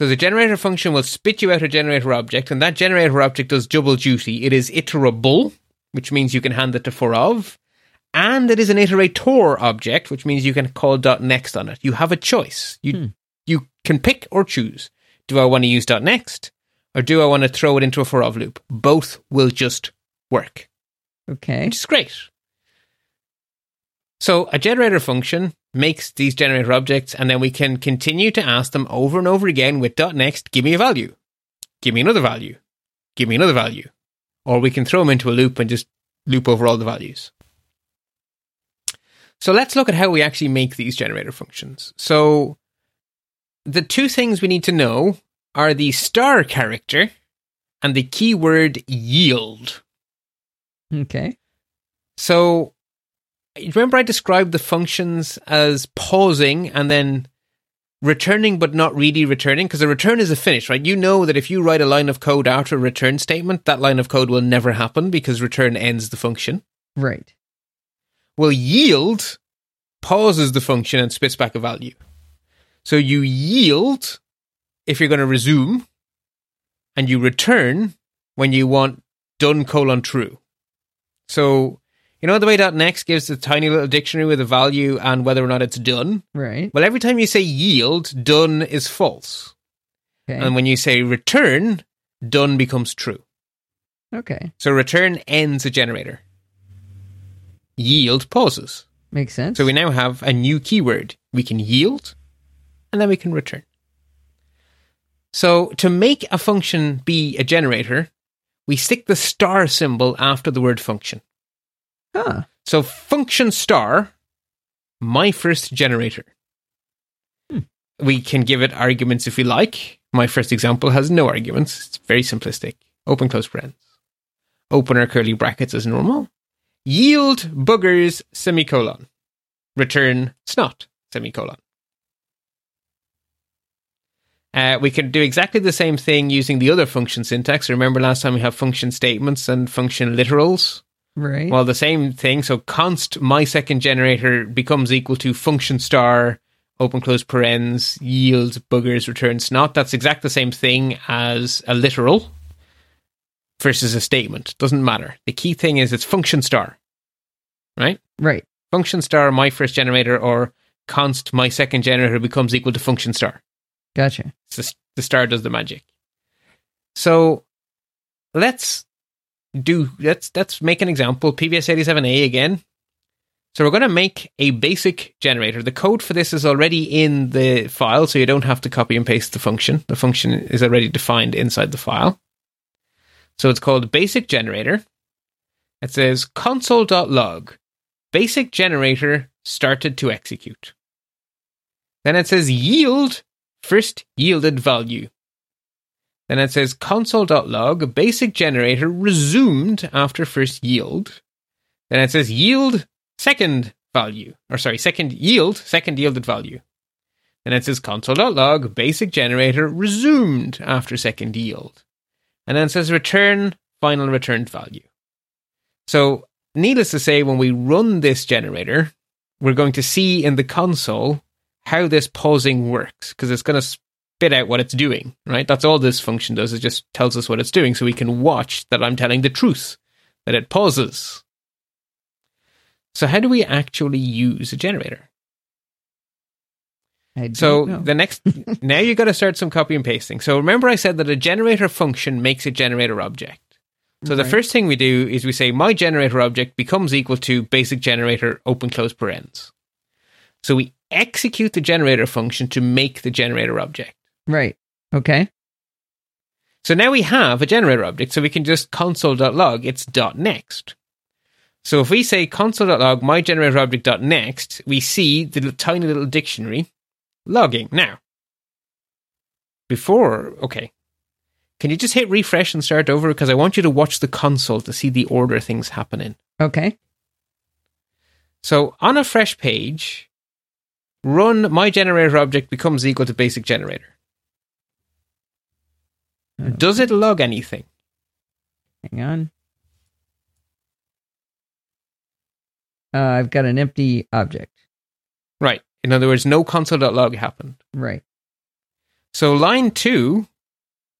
So the generator function will spit you out a generator object, and that generator object does double duty. It is iterable, which means you can hand it to for of, and it is an iterator object, which means you can call dot next on it. You have a choice. You Hmm. you can pick or choose. Do I want to use dot next, or do I want to throw it into a for of loop? Both will just work Okay. which is great. So a generator function makes these generator objects, and then we can continue to ask them over and over again with dot next, give me a value, give me another value, give me another value, or we can throw them into a loop and just loop over all the values. So let's look at how we actually make these generator functions. So the two things we need to know are the star character and the keyword yield. Okay. So remember I described the functions as pausing and then returning but not really returning because a return is a finish, right? You know that if you write a line of code after a return statement, that line of code will never happen because return ends the function. Right. Well, yield pauses the function and spits back a value. So you yield if you're going to resume and you return when you want done colon true. So you know the way that .next gives a tiny little dictionary with a value and whether or not it's done? Right. Well, every time you say yield, done is false. Okay. And when you say return, done becomes true. okay. So return ends a generator. Yield pauses. Makes sense. So we now have a new keyword. We can yield and then we can return. So to make a function be a generator, we stick the star symbol after the word function. Huh. So function star, my first generator. Hmm. We can give it arguments if we like. My first example has no arguments. It's very simplistic. Open close parens. Open our curly brackets as normal. Yield boogers semicolon. Return snot semicolon. Uh, we can do exactly the same thing using the other function syntax. Remember last time we have function statements and function literals? Right. Well, the same thing. So const my second generator becomes equal to function star open close parens yield boogers return snot. That's exact the same thing as a literal versus a statement. Doesn't matter. The key thing is it's function star, right? right. Function star my first generator or const my second generator becomes equal to function star. Gotcha. It's the, star does the magic. So let's do let's let's make an example. PBS87A again. So we're going to make a basic generator. The code for this is already in the file, so you don't have to copy and paste the function. The function is already defined inside the file. So it's called basic generator. It says console.log basic generator started to execute. Then it says yield first yielded value. Then it says console.log basic generator resumed after first yield. Then it says yield second value, or sorry, second yield, second yielded value. Then it says console.log basic generator resumed after second yield. And then it says return final returned value. So, needless to say, when we run this generator, we're going to see in the console how this pausing works because it's going to spit out what it's doing, right? That's all this function does. It just tells us what it's doing so we can watch that I'm telling the truth, that it pauses. So, how do we actually use a generator? So know. the next now you've got to start some copy and pasting. So remember I said that a generator function makes a generator object. So the first thing we do is we say my generator object becomes equal to basic generator open close parens. So we execute the generator function to make the generator object. right. Okay. So now we have a generator object, so we can just console.log its dot next. So if we say console.log my generator object dot next, we see the tiny little dictionary logging. Now, before, okay, can you just hit refresh and start over? Because I want you to watch the console to see the order things happen in. Okay. So on a fresh page, run my generator object becomes equal to basic generator. Does it log anything? Hang on. Uh, I've got an empty object. Right. In other words, no console.log happened. Right. So line two,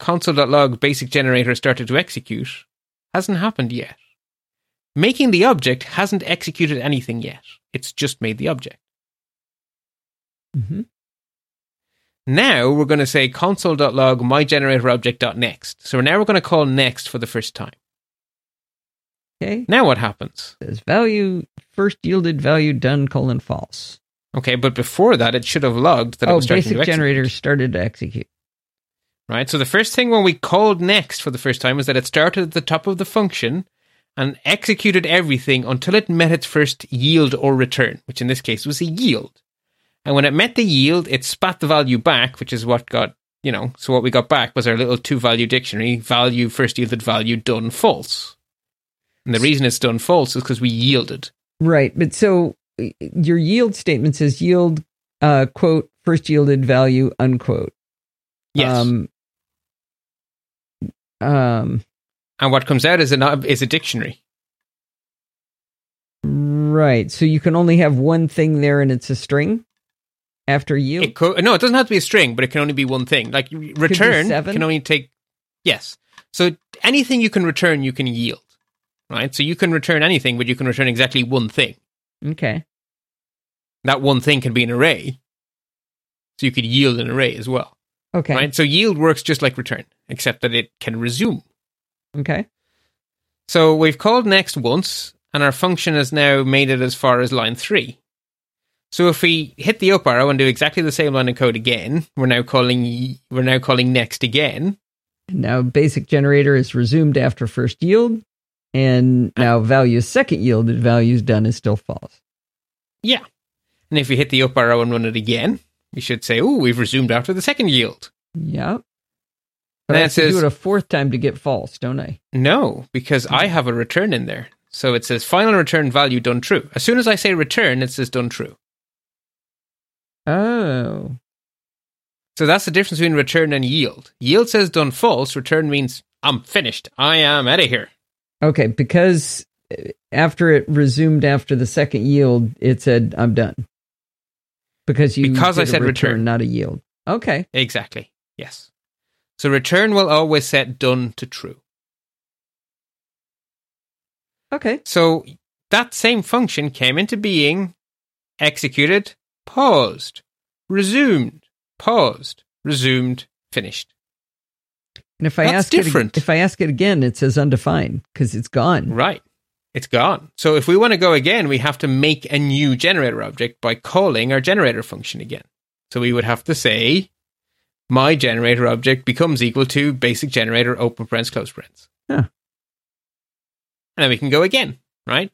console.log basic generator started to execute, hasn't happened yet. Making the object hasn't executed anything yet. It's just made the object. Mm-hmm. Now we're going to say console.log my generator object.next. So now we're going to call next for the first time. Okay. Now what happens? Says value first yielded value done colon false. Okay, but before that, it should have logged that it oh, was starting basic generator started to execute. Right. So the first thing when we called next for the first time is that it started at the top of the function and executed everything until it met its first yield or return, which in this case was a yield. And when it met the yield, it spat the value back, which is what got you know, so what we got back was our little two value dictionary value, first yielded value, done false. And the reason it's done false is because we yielded. Right. But so your yield statement says yield, uh, quote, first yielded value, unquote. Yes. Um, um, and what comes out is a, is a dictionary. right. So you can only have one thing there and it's a string after you, It co- no, it doesn't have to be a string, but it can only be one thing. Like return can only take yes. So anything you can return, you can yield, right? So you can return anything, but you can return exactly one thing. okay. That one thing can be an array, so you could yield an array as well, Okay. right? So yield works just like return, except that it can resume. Okay. So we've called next once, and our function has now made it as far as line three. So if we hit the up arrow and do exactly the same line of code again, we're now calling we're now calling next again. Now basic generator is resumed after first yield. And now value second yielded value is done is still false. Yeah. And if we hit the up arrow and run it again, we should say, "Oh, we've resumed after the second yield." Yeah. But And I it have to do it a fourth time to get false, don't I? No, because I have a return in there. So it says final return value done true. As soon as I say return, it says done true. Oh. So that's the difference between return and yield. Yield says done false. Return means I'm finished. I am out of here. Okay, because uh, after it resumed after the second yield, it said I'm done. Because you Because I said return. not a yield. Okay. Exactly. Yes. So return will always set done to true. Okay. So that same function came into being, executed, paused, resumed, paused, resumed, finished. And if I That's ask it, different. if I ask it again, it says undefined because it's gone. Right. It's gone. So if we want to go again, we have to make a new generator object by calling our generator function again. So we would have to say, my generator object becomes equal to basic generator open parens close parens. Huh. And then we can go again, right?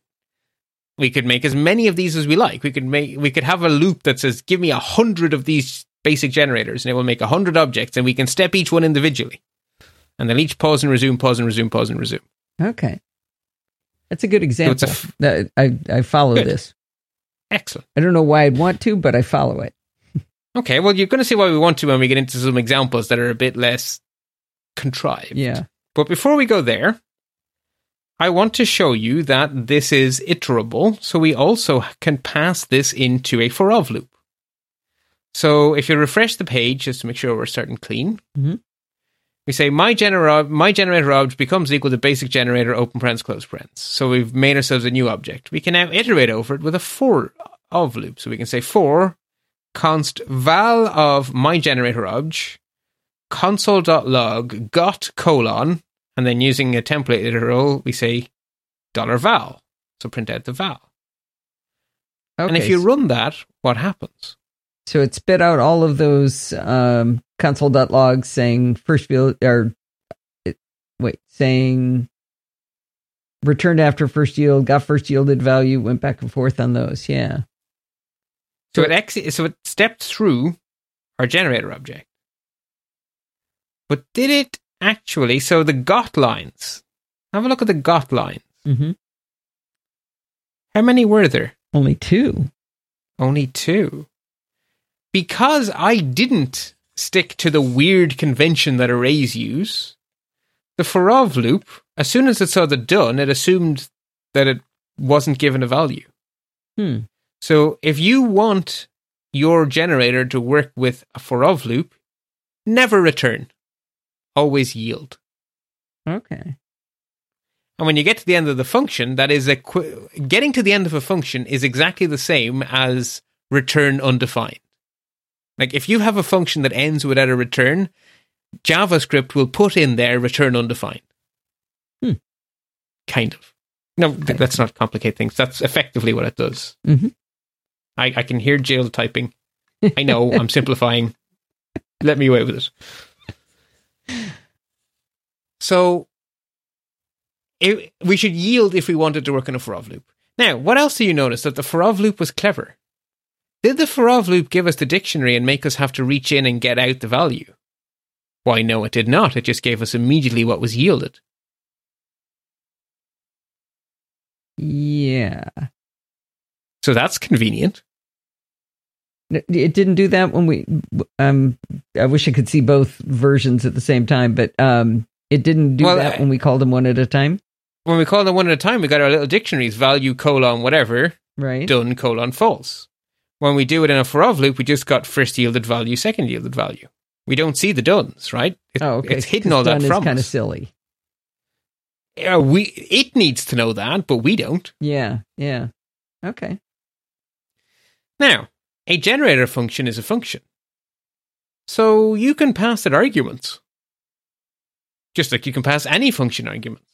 We could make as many of these as we like. We could make we could have a loop that says, give me a hundred of these basic generators, and it will make a hundred objects, and we can step each one individually. And they'll each pause and resume, pause and resume, pause and resume. Okay. That's a good example. a f- I, I follow Good. this. Excellent. I don't know why I'd want to, but I follow it. Okay, well, you're going to see why we want to when we get into some examples that are a bit less contrived. Yeah. But before we go there, I want to show you that this is iterable, so we also can pass this into a for of loop. So if you refresh the page, just to make sure we're starting clean, Mhm. We say my generator my generator object becomes equal to basic generator open parens close parens. So we've made ourselves a new object. We can now iterate over it with a for of loop. So we can say for const val of my generator obj console.log got colon and then using a template literal we say dollar val so print out the val Okay. and if you run that what happens so it spit out all of those um, console.logs saying first field or wait, saying returned after first yield, got first yielded value, went back and forth on those. Yeah. so it ex- so it stepped through our generator object but did it actually so the got lines have a look at the got lines Mm-hmm. how many were there Only two. Only two. Because I didn't stick to the weird convention that arrays use, the for of loop, as soon as it saw the done, it assumed that it wasn't given a value. Hmm. So if you want your generator to work with a for of loop, never return. Always yield. Okay. And when you get to the end of the function, that is a qu- getting to the end of a function is exactly the same as return undefined. Like if you have a function that ends without a return, JavaScript will put in there return undefined. Hmm. Kind of. No, th- Okay. let's not complicate things. That's effectively what it does. Mhm. I, I can hear Jill typing. I know I'm simplifying. Let me away with it. So it, we should yield if we wanted to work in a for of loop. Now, what else do you notice? That the for of loop was clever. Did the for of loop give us the dictionary and make us have to reach in and get out the value? Why, no, it did not. It just gave us immediately what was yielded. Yeah. So that's convenient. It didn't do that when we. Um, I wish I could see both versions at the same time, but um, it didn't do Well, that when we called them one at a time, When we called them one at a time, we got our little dictionaries value colon whatever, right? done colon false. When we do it in a for of loop, we just got first yielded value, second yielded value. We don't see the duns, right? It- oh, okay. It's hidden all that from us. Kind of silly. Yeah, we it needs to know that, but we don't. Yeah, yeah. Okay. Now, a generator function is a function. So you can pass it arguments. Just like you can pass any function arguments.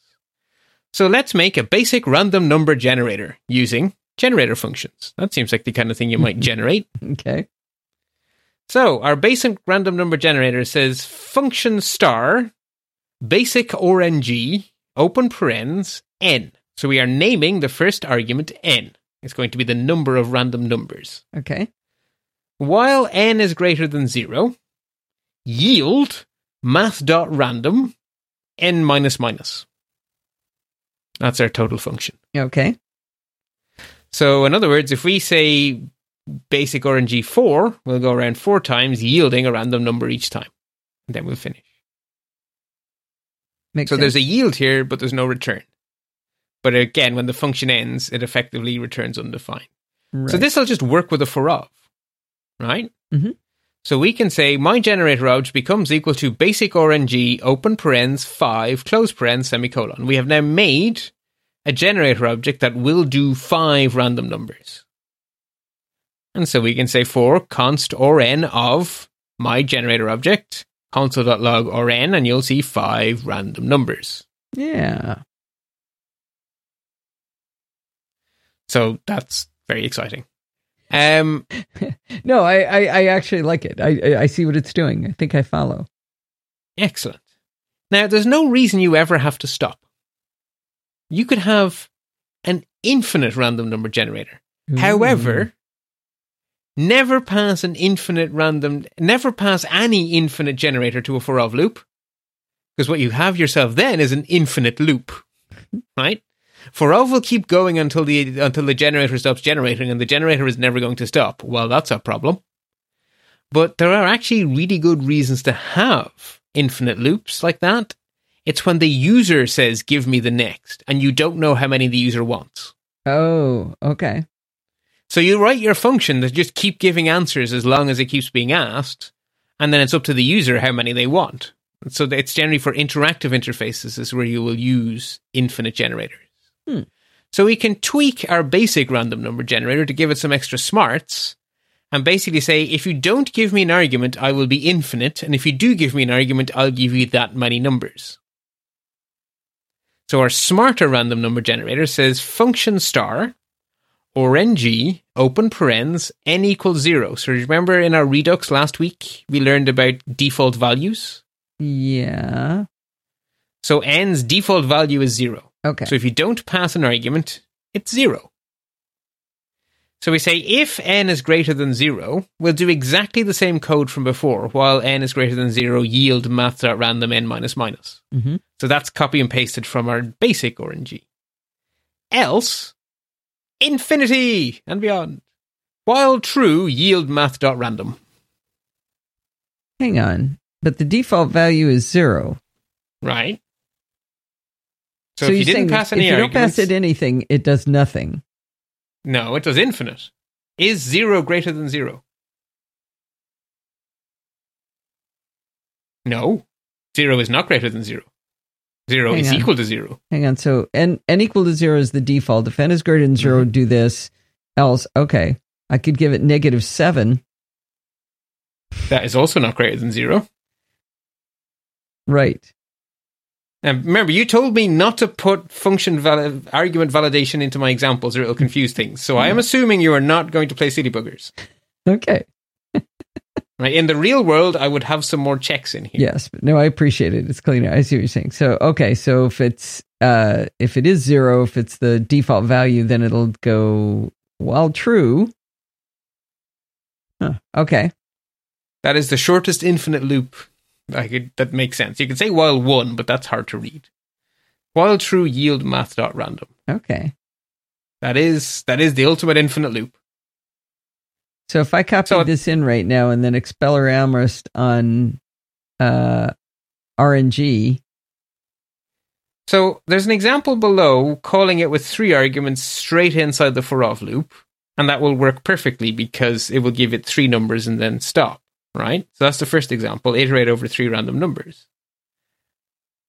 So let's make a basic random number generator using generator functions. That seems like the kind of thing you might generate. Okay. So our basic random number generator says function star basic RNG open parens n. So we are naming the first argument n. It's going to be the number of random numbers. Okay. While n is greater than zero, yield math.random n minus minus. That's our total function. Okay. So, in other words, if we say basic RNG 4, we'll go around four times, yielding a random number each time. And then we'll finish. Makes so sense. there's a yield here, but there's no return. But again, when the function ends, it effectively returns undefined. So this will just work with a for of, right? Mhm. So we can say my generator object becomes equal to basic RNG open parens 5 close parens semicolon. We have now made a generator object that will do five random numbers. And so we can say for const rn of my generator object console.log rn and you'll see five random numbers. yeah. So that's very exciting. Um, No, I, I, I actually like it. I, I- I see what it's doing. I think I follow. Excellent. Now, there's no reason you ever have to stop. You could have an infinite random number generator. However, never pass an infinite random, never pass any infinite generator to a for of loop. Because what you have yourself then is an infinite loop, right? For of will keep going until the until the generator stops generating, and the generator is never going to stop. Well, that's a problem. But there are actually really good reasons to have infinite loops like that. It's when the user says, "Give me the next," and you don't know how many the user wants. oh, okay. So you write your function that just keep giving answers as long as it keeps being asked, and then it's up to the user how many they want. So it's generally for interactive interfaces is where you will use infinite generators. Hmm. So we can tweak our basic random number generator to give it some extra smarts, and basically say if you don't give me an argument, I will be infinite, and if you do give me an argument, I'll give you that many numbers. So our smarter random number generator says function star RNG, open parens, n equals zero. So remember in our Redux last week, we learned about default values? Yeah. So n's default value is zero. Okay. So if you don't pass an argument, it's zero. So we say if n is greater than zero, we'll do exactly the same code from before. While n is greater than zero, yield math.random n minus minus. hmm So that's copy and pasted from our basic RNG. Else, infinity and beyond. While true, yield math.random. Hang on. But the default value is zero. Right? So, if you didn't pass if any you don't pass it anything, it does nothing. No, it does infinite. Is zero greater than zero? No, zero is not greater than zero. Zero Hang is on. equal to zero. Hang on. So n n equal to zero is the default. If n is greater than 0 Mm-hmm. do this. Else, okay. I could give it negative seven. That is also not greater than zero. Right. And remember, you told me not to put function val- argument validation into my examples or it'll confuse things. So I am assuming you are not going to play city buggers. Okay. Right? In the real world, I would have some more checks in here. Yes, but no, I appreciate it. It's cleaner. I see what you're saying. So okay, so if it's uh if it is zero, if it's the default value, then it'll go while true. Huh. Okay. That is the shortest infinite loop I could, that makes sense. You could say while one, but that's hard to read. While true yield math dot random. Okay. That is that is the ultimate infinite loop. So if I copy So- this in right now and then expeller Amherst on uh, RNG, So there's an example below calling it with three arguments straight inside the for of loop, and that will work perfectly because it will give it three numbers and then stop, right? So that's the first example, iterate over three random numbers.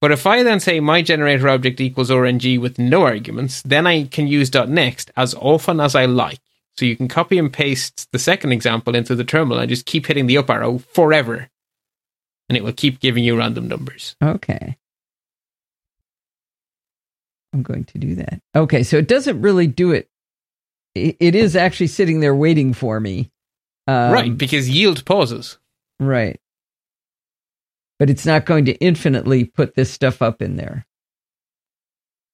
But if I then say my generator object equals RNG with no arguments, then I can use dot .next as often as I like. So you can copy and paste the second example into the terminal and just keep hitting the up arrow forever. And it will keep giving you random numbers. okay. I'm going to do that. Okay, so it doesn't really do. It, it is actually sitting there waiting for me. Um, right, because yield pauses. Right. But it's not going to infinitely put this stuff up in there.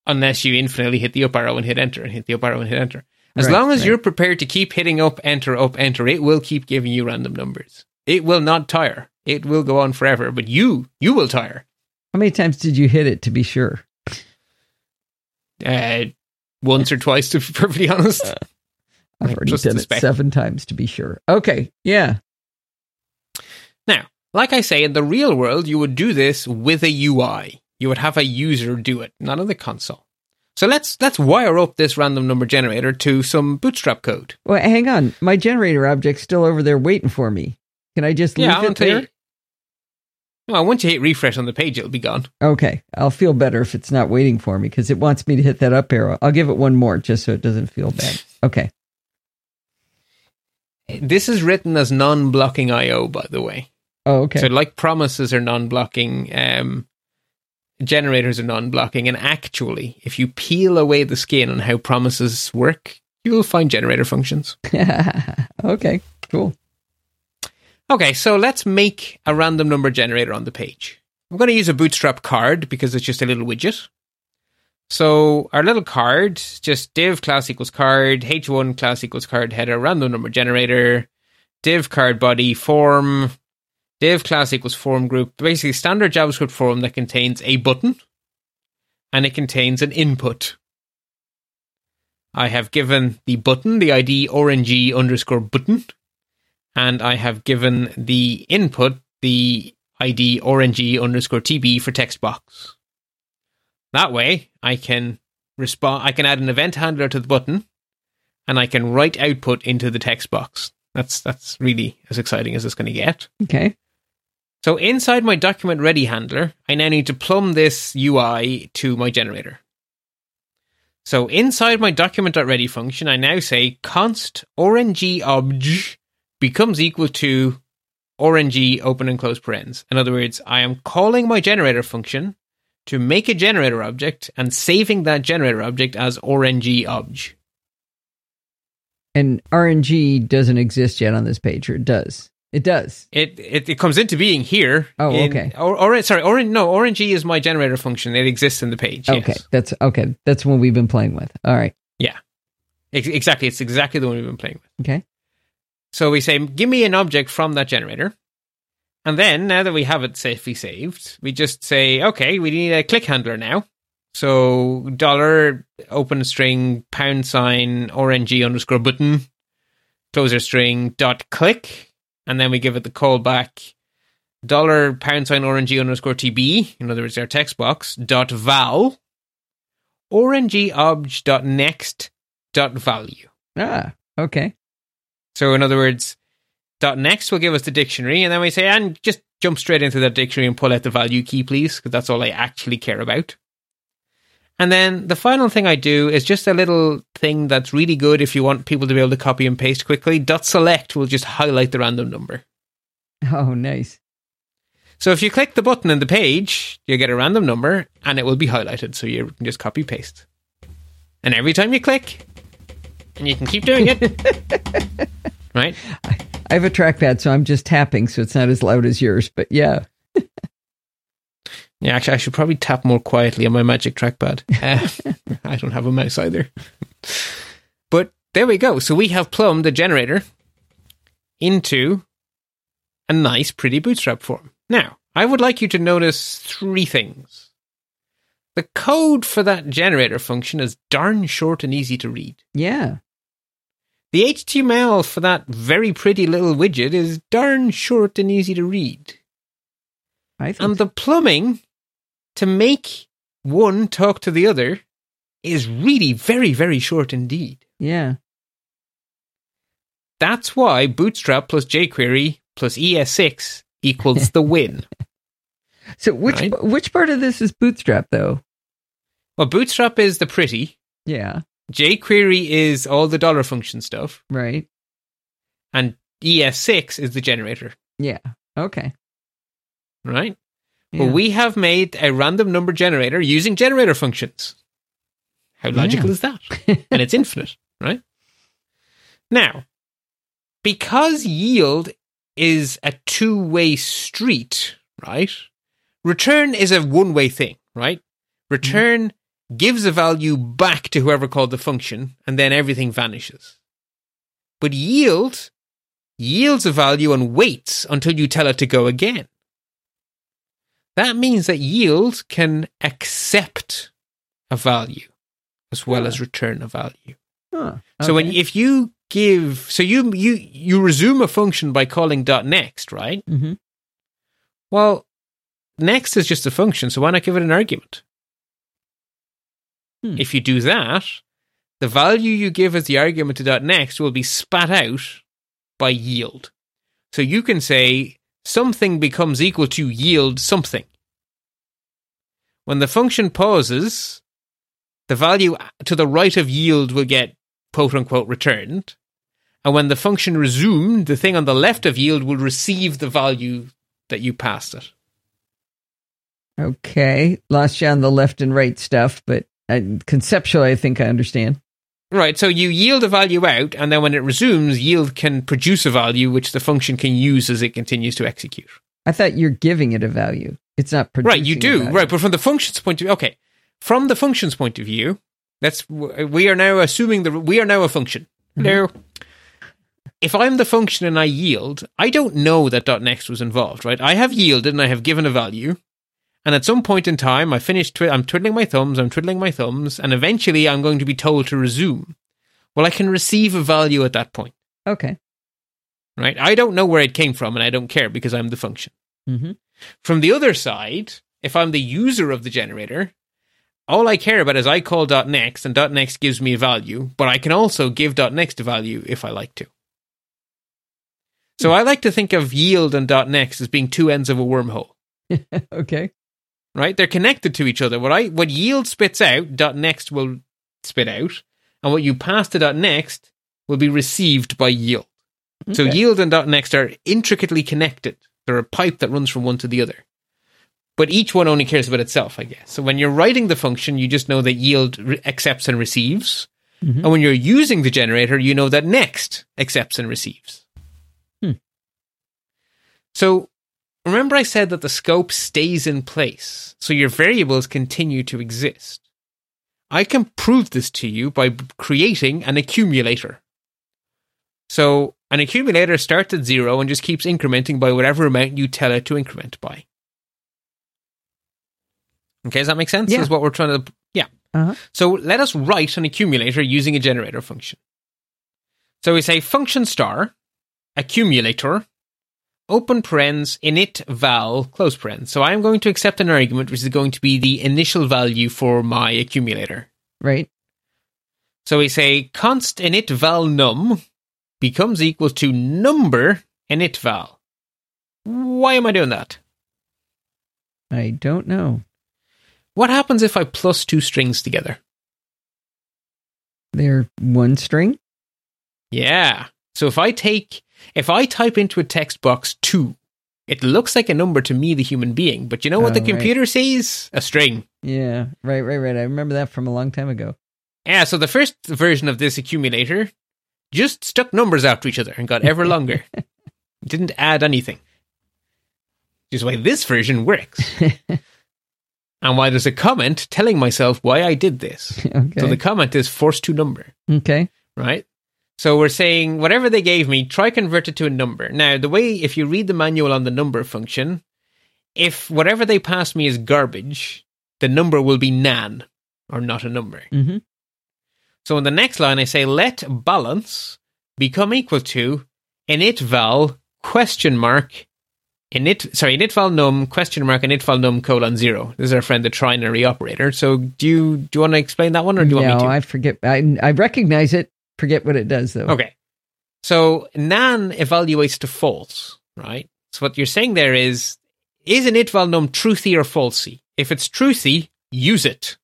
unless you infinitely hit the up arrow and hit enter and hit the up arrow and hit enter. As Right, long as right. you're prepared to keep hitting up, enter, up, enter, it will keep giving you random numbers. It will not tire. It will go on forever, but you, you will tire. How many times did you hit it to be sure? Uh, once or twice, to be perfectly honest. I've already Just done it spec. seven times to be sure. Okay, yeah. Now, like I say, in the real world, you would do this with a UI. You would have a user do it, not on the console. So let's let's wire up this random number generator to some Bootstrap code. Well, hang on. My generator object's still over there waiting for me. Can I just leave it there? you. Well, once you hit refresh on the page, it'll be gone. Okay, I'll feel better if it's not waiting for me because it wants me to hit that up arrow. I'll give it one more just so it doesn't feel bad. Okay. This is written as non-blocking I/O, by the way. Oh, okay. So, like promises are non-blocking, um, generators are non-blocking, and actually, if you peel away the skin on how promises work, you'll find generator functions. okay, cool. Okay, so let's make a random number generator on the page. I'm going to use a Bootstrap card because it's just a little widget. So our little card, just div class equals card, h1 class equals card header, random number generator, div card body form, div class equals form group, basically standard JavaScript form that contains a button and it contains an input. I have given the button the ID orangey underscore button and I have given the input the ID orangey underscore TB for text box. That way, I can respond. I can add an event handler to the button, and I can write output into the text box. That's that's really as exciting as it's going to get. Okay. So inside my document ready handler, I now need to plumb this UI to my generator. So inside my document.ready function, I now say const orangey obj becomes equal to orangey open and close parens. In other words, I am calling my generator function to make a generator object and saving that generator object as RNG obj. And RNG doesn't exist yet on this page, or it does? It does. It, it it comes into being here. Oh, in- okay. Or, or sorry, orange. No, orangey is my generator function. It exists in the page. Okay, yes. that's okay. That's one we've been playing with. All right. Ex- exactly. It's exactly the one we've been playing with. Okay. So we say, give me an object from that generator. And then, now that we have it safely saved, we just say, okay, we need a click handler now. So dollar open string pound sign orangey underscore button closer string dot click, and then we give it the callback dollar pound sign orangey underscore tb. In other words, our text box dot val orangey obj dot next dot value. Ah, okay. So in other words, dot next will give us the dictionary, and then we say, and just jump straight into that dictionary and pull out the value key, please, because that's all I actually care about. And then the final thing I do is just a little thing that's really good if you want people to be able to copy and paste quickly. Dot select will just highlight the random number. Oh, nice. So if you click the button in the page, you get a random number and it will be highlighted. So you can just copy paste. And every time you click, and you can keep doing it. right? I have a trackpad, so I'm just tapping, so it's not as loud as yours. But yeah, Yeah, actually, I should probably tap more quietly on my magic trackpad. Uh, I don't have a mouse either. But there we go. So we have plumbed the generator into a nice, pretty bootstrap form. Now, I would like you to notice three things. The code for that generator function is darn short and easy to read. Yeah. The HTML for that very pretty little widget is darn short and easy to read. I think And the plumbing to make one talk to the other is really very, very short indeed. yeah. That's why Bootstrap plus jQuery plus ES6 equals the win. So which Right. which part of this is Bootstrap though? Well, Bootstrap is the pretty, Yeah. jQuery is all the dollar function stuff, Right. and ES6 is the generator, Yeah. Okay. right? Yeah. Well, we have made a random number generator using generator functions. How logical Yeah. is that? and it's infinite, right? Now, because yield is a two way street, right? Return is a one way thing, right? Return gives a value back to whoever called the function, and then everything vanishes. But yield yields a value and waits until you tell it to go again. That means that yield can accept a value as well as return a value. Huh. So when if you give so you you you resume a function by calling dot next, right? Mhm. Well, next is just a function, so why not give it an argument? Hmm. If you do that, the value you give as the argument to dot next will be spat out by yield. So you can say something becomes equal to yield something. When the function pauses, the value to the right of yield will get quote unquote returned. And when the function resumed, the thing on the left of yield will receive the value that you passed it. Okay. Lost you on the left and right stuff, but I, conceptually, I think I understand. Right, so you yield a value out, and then when it resumes, yield can produce a value which the function can use as it continues to execute. I thought you're giving it a value. It's not producing right, you do. Right, but from the function's point of view, okay, from the function's point of view, that's we are now assuming that we are now a function. Mm-hmm. Hello. If I'm the function and I yield, I don't know that .next was involved, right? I have yielded and I have given a value, and at some point in time, I finish. Twi- I'm twiddling my thumbs. I'm twiddling my thumbs, and eventually, I'm going to be told to resume. Well, I can receive a value at that point, Okay. right? I don't know where it came from, and I don't care because I'm the function. hmm From the other side, if I'm the user of the generator, all I care about is I call .next and .next gives me a value, but I can also give .next a value if I like to. So I like to think of yield and .next as being two ends of a wormhole, okay. Right? They're connected to each other. What I what yield spits out, dot .next will spit out, and what you pass to dot .next will be received by yield. So yield and dot .next are intricately connected. They're a pipe that runs from one to the other. But each one only cares about itself, I guess. So when you're writing the function, you just know that yield re- accepts and receives. Mhm. And when you're using the generator, you know that next accepts and receives. Hmm. So remember I said that the scope stays in place. So your variables continue to exist. I can prove this to you by creating an accumulator. So an accumulator starts at zero and just keeps incrementing by whatever amount you tell it to increment by. Okay, does that make sense? Yeah. That's what we're trying to. Yeah. Uh-huh. So let us write an accumulator using a generator function. So we say function star accumulator open parens init val close parens. So I'm going to accept an argument which is going to be the initial value for my accumulator. Right. So we say const init val num becomes equal to number init val. Why am I doing that? I don't know. What happens if I plus two strings together? They're one string. Yeah. So if I take, if I type into a text box two, it looks like a number to me, the human being. But you know what Oh, the right. computer sees? A string. Yeah. Right. Right. Right. I remember that from a long time ago. Yeah. So the first version of this accumulator just stuck numbers after each other and got ever longer. Didn't add anything. Which is why this version works. and why there's a comment telling myself why I did this. okay. So the comment is force to number. okay. right? So we're saying whatever they gave me, try convert it to a number. Now, the way if you read the manual on the number function, if whatever they pass me is garbage, the number will be nan or not a number. hmm So in the next line, I say let balance become equal to init val question mark init sorry init val num question mark init val num colon zero. This is our friend the trinary operator. So do you do you want to explain that one or do you no, want me to? I forget. I I recognize it. Forget what it does though. Okay. So nan evaluates to false, right? So what you're saying there is, is an it num truthy or falsy? If it's truthy, use it.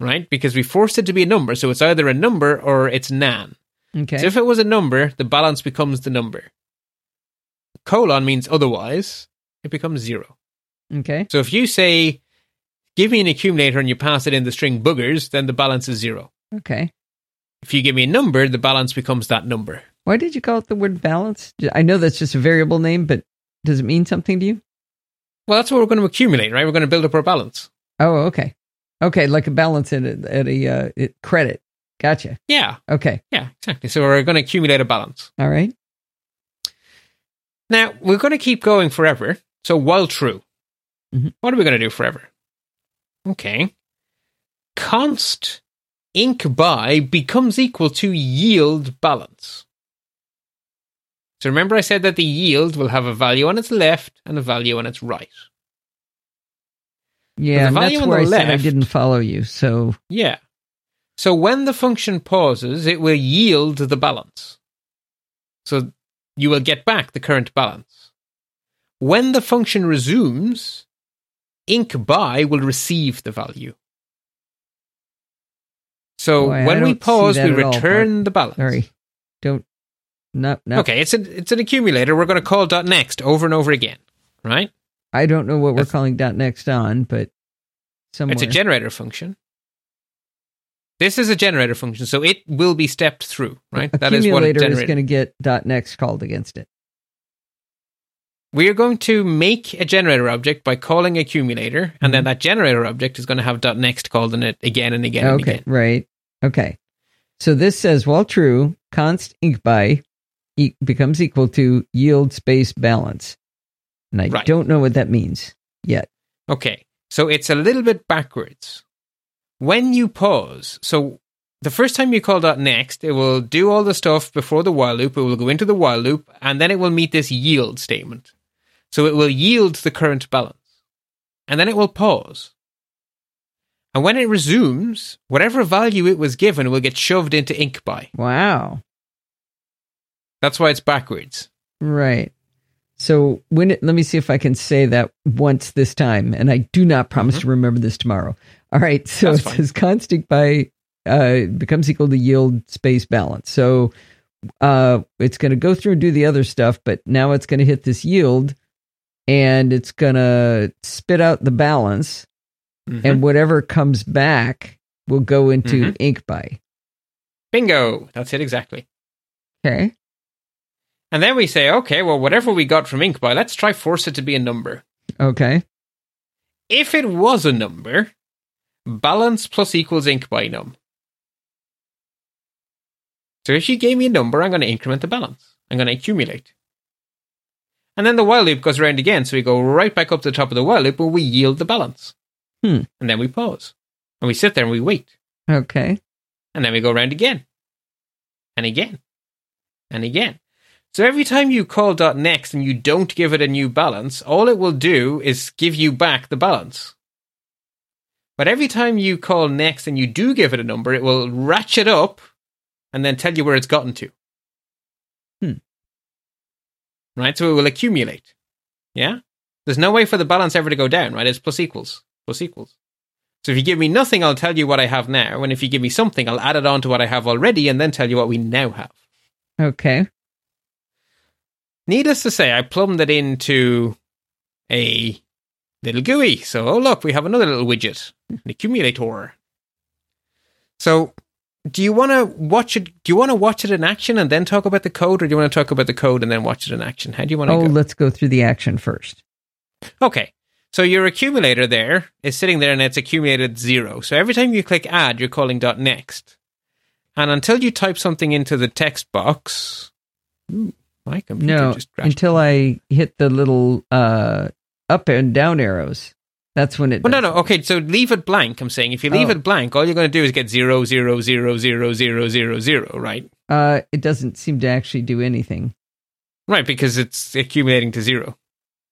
Right? Because we forced it to be a number, so it's either a number or it's nan. Okay. So if it was a number, the balance becomes the number. Colon means otherwise, it becomes zero. okay. So if you say, give me an accumulator and you pass it in the string boogers, then the balance is zero. Okay. If you give me a number, the balance becomes that number. Why did you call it the word balance? I know that's just a variable name, but does it mean something to you? Well, that's what we're going to accumulate, right? We're going to build up our balance. Oh, okay. Okay, like a balance at a, at a uh, credit. Gotcha. Yeah, Okay. yeah, exactly. So we're going to accumulate a balance. All right. Now, we're going to keep going forever. So while true, Mhm. what are we going to do forever? Okay. Const inc by becomes equal to yield balance. So remember I said that the yield will have a value on its left and a value on its right. Yeah, the and value that's on where I the said I didn't follow you. So Yeah. So when the function pauses, it will yield the balance. So you will get back the current balance. When the function resumes, inc by will receive the value. So Boy, when we pause, we at all, return the balance. sorry, don't. No, no. Okay, it's an it's an accumulator. We're going to call dot next over and over again, right? I don't know what we're calling dot next on, but somewhere. It's a generator function. This is a generator function, so it will be stepped through, right? That is what a accumulator is going to get dot next called against it. We are going to make a generator object by calling accumulator, and then mm-hmm. that generator object is going to have dot next called in it again and again and okay, again. right. Okay. So this says, while true, const inc by e- becomes equal to yield space balance. And I Right. don't know what that means yet. Okay, so it's a little bit backwards. When you pause, so the first time you call dot next, it will do all the stuff before the while loop. It will go into the while loop, and then it will meet this yield statement. So it will yield the current balance, and then it will pause. And when it resumes, whatever value it was given will get shoved into inc by. Wow. That's why it's backwards. Right. So when it, let me see if I can say that once this time, and I do not promise to remember this tomorrow. All right. So Mm-hmm. That's it fine. says constant by uh, becomes equal to yield space balance. So uh, it's going to go through and do the other stuff, but now it's going to hit this yield, and it's going to spit out the balance, Mhm. and whatever comes back will go into Mhm. inc by. Bingo! That's it exactly. Okay. And then we say, okay, well, whatever we got from inc by, let's try force it to be a number. Okay. If it was a number, balance plus equals inc by num. So if you gave me a number, I'm going to increment the balance. I'm going to accumulate. And then the while loop goes around again, so we go right back up to the top of the while loop where we yield the balance. Hmm. And then we pause. And we sit there and we wait. Okay. And then we go around again. And again. And again. So every time you call dot next and you don't give it a new balance, all it will do is give you back the balance. But every time you call next and you do give it a number, it will ratchet up and then tell you where it's gotten to. Hmm. Right? So it will accumulate. Yeah? There's no way for the balance ever to go down, right? It's plus equals. Plus equals. So if you give me nothing, I'll tell you what I have now. And if you give me something, I'll add it on to what I have already and then tell you what we now have. Okay. Needless to say, I plumbed it into a little GUI. So, oh, look, we have another little widget, an accumulator. So, do you want to watch it? Do you want to watch it in action and then talk about the code, or do you want to talk about the code and then watch it in action? How do you want to Oh, go? let's go through the action first. Okay. So your accumulator there is sitting there and it's accumulated zero. So every time you click add, you're calling dot next. And until you type something into the text box, ooh, my computer No, just crashed. until I hit the little uh up and down arrows. That's when it. Well, no, does no. Okay, so leave it blank. I'm saying if you leave Oh. it blank, all you're going to do is get zero, zero, zero, zero, zero, zero, zero, right? it. Uh, it doesn't seem to actually do anything. Right, because it's accumulating to zero.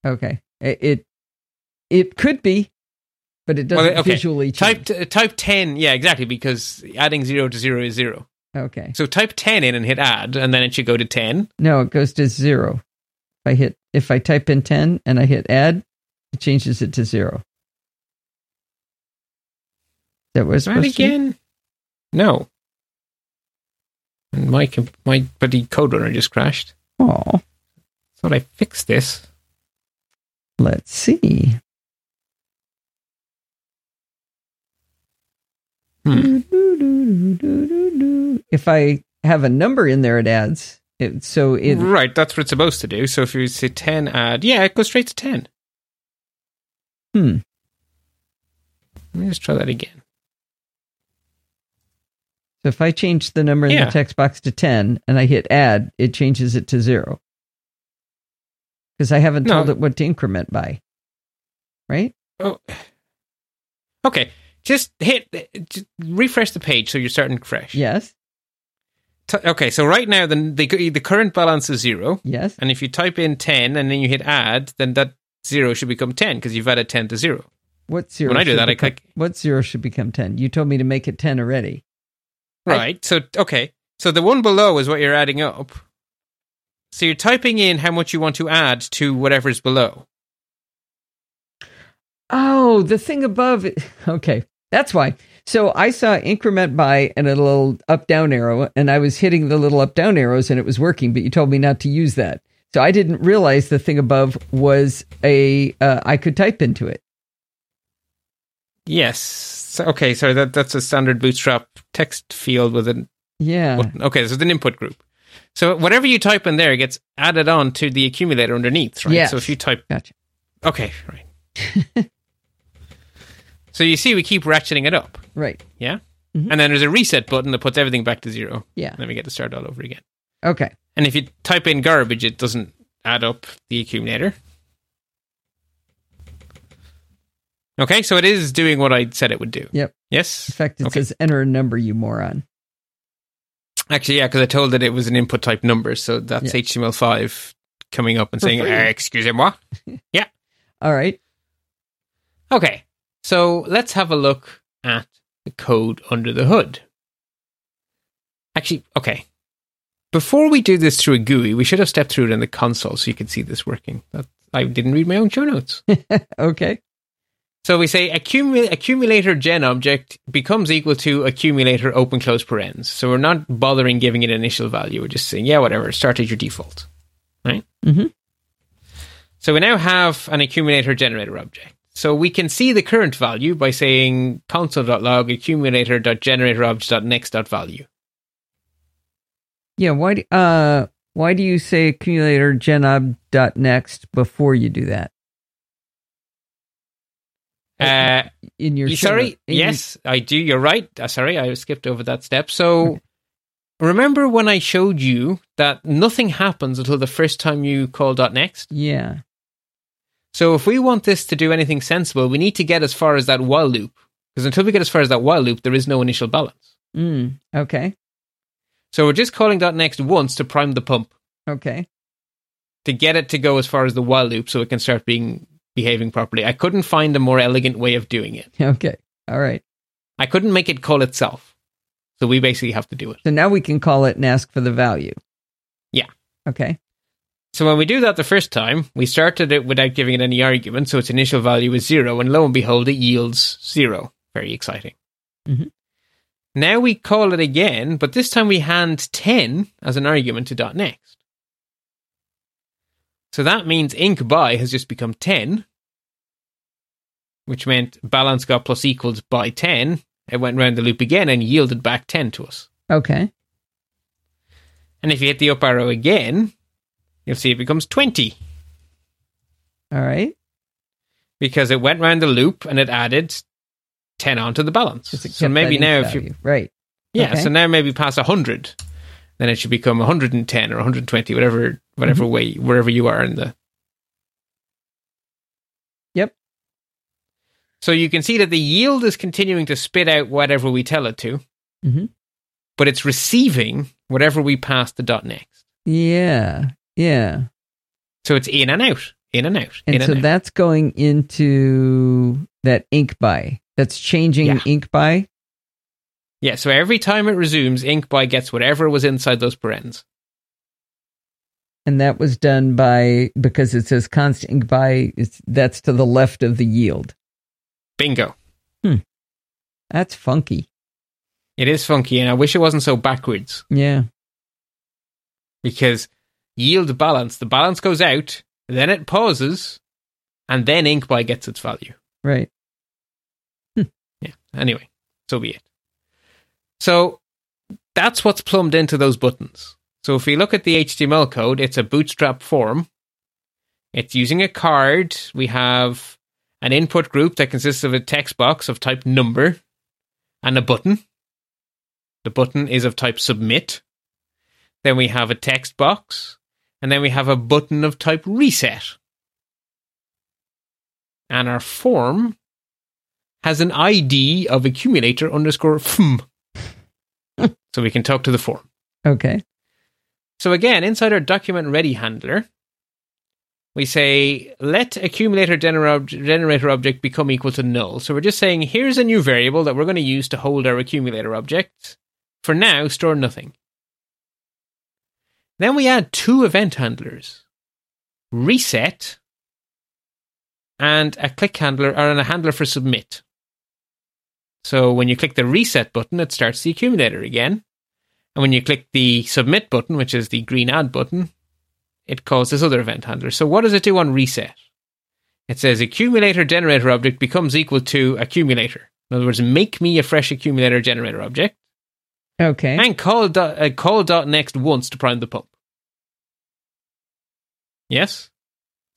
Okay, it it, it could be, but it doesn't Well, okay. visually Type t- type ten, yeah, exactly, because adding zero to zero is zero. okay, So type ten in and hit add, and then it should go to ten. no, it goes to zero. If I hit, if I type in ten and I hit add, it changes it to zero. That it's Right supposed to again? No. And my my buddy code runner just crashed. Oh, Thought I fixed this. let's see. Hmm. If I have a number in there, it adds. It, so it right, that's what it's supposed to do. So if you say ten add, yeah, it goes straight to ten. hmm. Let me just try that again. So if I change the number in Yeah. the text box to 10 and I hit add, it changes it to zero. Because I haven't No. told it what to increment by. Right? Oh, okay. Just hit just refresh the page so you're starting fresh. Yes. T- okay, so right now the, the the current balance is zero, Yes. and if you type in ten and then you hit add, then that zero should become ten because you've added ten to zero. What zero? When I do that, I click- What zero should become 10? You told me to make it 10 already. I- Right. so okay. So the one below is what you're adding up. So you're typing in how much you want to add to whatever's below. Oh, the thing above. it- Okay. That's why. So I saw increment by and a little up down arrow, and I was hitting the little up down arrows and it was working, but you told me not to use that. So I didn't realize the thing above was a, uh, I could type into it. Yes. So, okay. So that that's a standard Bootstrap text field with an Yeah. button. Okay. So it's an input group. So whatever you type in there gets added on to the accumulator underneath, right? Yes. So if you type, Gotcha. okay, right. so you see, we keep ratcheting it up, Right. yeah. Mhm. And then there's a reset button that puts everything back to zero. Yeah. Then we get to start all over again. Okay. And if you type in garbage, it doesn't add up the accumulator. Okay, so it is doing what I said it would do. Yep. Yes. In fact, it Okay. says enter a number, you moron. Actually, yeah, because I told it it was an input type number, so that's Yeah. HTML5 coming up and For saying, free. uh, "Excusez-moi." Yeah. All right. Okay, so let's have a look at the code under the hood. Actually, okay. Before we do this through a GUI, we should have stepped through it in the console so you could see this working. That, I didn't read my own show notes. Okay. So we say accumul- accumulator gen object becomes equal to accumulator open close parens. So we're not bothering giving it an initial value. We're just saying, yeah, whatever, start as your default. Right? Mm-hmm. So we now have an accumulator generator object. So we can see the current value by saying console.log accumulator.generatorobject.next.value. Yeah. Why? Do, uh, why do you say accumulator genob dot next before you do that? Uh, In your You- sorry, in your- yes, I do. You're right. Uh, sorry, I skipped over that step. So, remember when I showed you that nothing happens until the first time you call dot .next? yeah. So, if we want this to do anything sensible, we need to get as far as that while loop. Because until we get as far as that while loop, there is no initial balance. Mm, okay. So, we're just calling dot .next once to prime the pump Okay. to get it to go as far as the while loop, so it can start being behaving properly. I couldn't find a more elegant way of doing it. Okay. All right. I couldn't make it call itself. So we basically have to do it. So now we can call it and ask for the value. Yeah. Okay. So when we do that the first time, we started it without giving it any argument, so its initial value is zero, and lo and behold, it yields zero. Very exciting. Mm-hmm. Now we call it again, but this time we hand 10 as an argument to dot .next. So that means inc by has just become 10, which meant balance got plus equals by 10. It went round the loop again and yielded back 10 to us. Okay. And if you hit the up arrow again, you'll see it becomes 20. All right. because it went round the loop and it added 10 onto the balance. So maybe now if you right. yeah, Okay. so now maybe past 100, then it should become 110 or 120 whatever whatever Mm-hmm. way wherever you are in the Yep. So you can see that the yield is continuing to spit out whatever we tell it to, Mhm. but it's receiving whatever we pass the dot next. Yeah. Yeah. So it's in and out, in and out, And in so and out. that's going into that inc by. That's changing Yeah. inc by. Yeah, so every time it resumes, InkBy gets whatever was inside those parens. And that was done by because it says constant inc by. It's that's to the left of the yield. Bingo. Hmm. That's funky. It is funky, and I wish it wasn't so backwards Yeah. because yield balance, the balance goes out, then it pauses, and then InkBy gets its value. Right. Yeah. Anyway, so be it. So that's what's plumbed into those buttons. So if we look at the HTML code, it's a bootstrap form. It's using a card. We have an input group that consists of a text box of type number and a button. The button is of type submit. Then we have a text box. And then we have a button of type reset. And our form has an ID of accumulator underscore fm. So we can talk to the form. Okay. So again, inside our document ready handler, we say let accumulator gener- generator object become equal to null. So we're just saying here's a new variable that we're going to use to hold our accumulator object. For now, store nothing. Then we add two event handlers reset and a click handler or a handler for submit. So when you click the reset button, it starts the accumulator again. And when you click the submit button, which is the green add button, it calls this other event handler. So what does it do on reset? It says accumulator generator object becomes equal to accumulator. In other words, make me a fresh accumulator generator object Okay. and call dot, uh, call dot next once to prime the pump. Yes?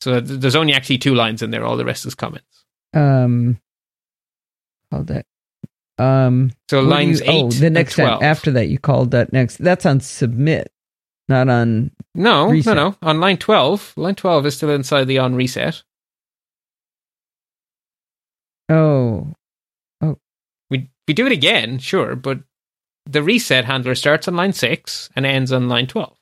So there's only actually two lines in there. All the rest is comments. Um. Hold that. Um. So lines you- eight Oh, the next 12. time after that, you called that next. That's on submit, not on. No, Reset. no, no. On line 12, line 12 is still inside the on reset. Oh. Oh. We we do it again, sure, but the reset handler starts on line 6 and ends on line 12.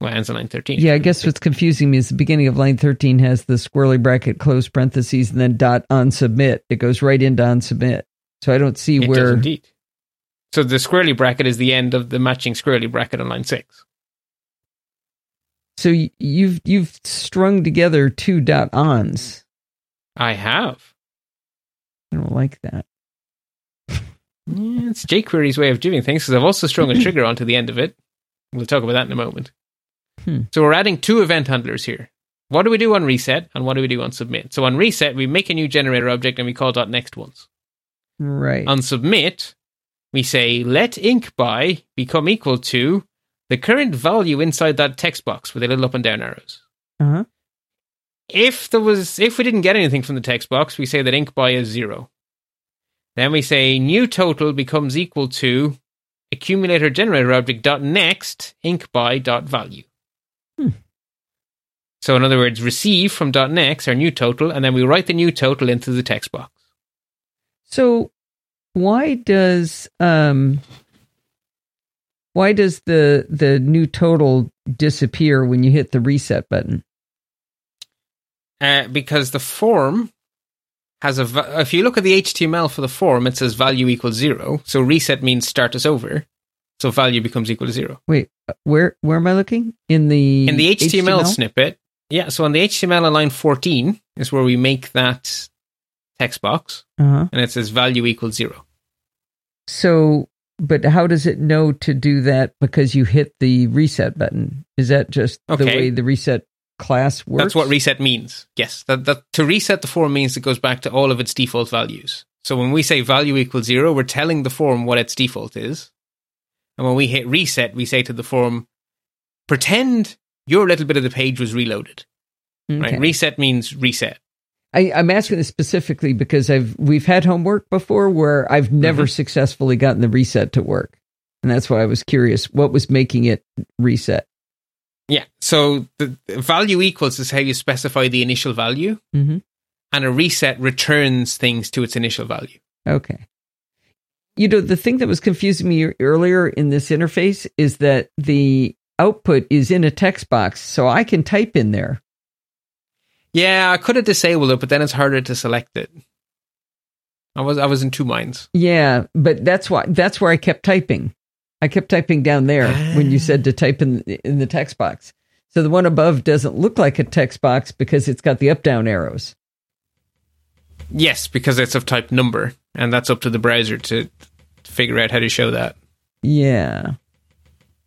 Well, ends on line 13. Yeah, I guess what's confusing me is the beginning of line 13 has the squirrely bracket, close parentheses, and then dot on submit. It goes right into on submit. So I don't see it does where. indeed. So the squirrely bracket is the end of the matching squirrely bracket on line 6. So you've you've strung together two dot ons. I have. I don't like that. Yeah, it's jQuery's way of doing things because I've also strung a trigger onto the end of it. We'll talk about that in a moment. Hmm. So we're adding two event handlers here. What do we do on reset and what do we do on submit? So on reset, we make a new generator object and we call dot next once. Right. On submit, we say let inc by become equal to the current value inside that text box with the little up and down arrows. Uh-huh. If there was if we didn't get anything from the text box, we say that inc by is zero. Then we say new total becomes equal to accumulator generator object dot next inc by dot value. Hmm. So in other words, receive from dot next our new total, and then we write the new total into the text box. So why does um why does the the new total disappear when you hit the reset button? Uh, because the form has a. va- If you look at the HTML for the form, it says value equals zero. So reset means start us over. So value becomes equal to zero. Wait, uh, where where am I looking? In the In the HTML, snippet, yeah. So on the HTML on line fourteen is where we make that text box, Uh-huh. and it says value equals zero. So, but how does it know to do that because you hit the reset button? Is that just the way the reset class works? That's what reset means. Yes, that, that to reset the form means it goes back to all of its default values. So when we say value equals zero, we're telling the form what its default is. And when we hit reset, we say to the form, pretend your little bit of the page was reloaded. Okay. Right? Reset means reset. I, I'm asking this specifically because I've we've had homework before where I've never Mhm. successfully gotten the reset to work, and that's why I was curious what was making it reset. Yeah. So the the value equals is how you specify the initial value. Mm-hmm. and a reset returns things to its initial value. Okay. You know, the thing that was confusing me earlier in this interface is that the output is in a text box, so I can type in there. Yeah, I could have disabled it, but then it's harder to select it. I was I was in two minds. Yeah, but that's why that's where I kept typing. I kept typing down there when you said to type in in the text box. So the one above doesn't look like a text box because it's got the up down arrows. Yes, because it's of type number, and that's up to the browser to figure out how to show that. Yeah.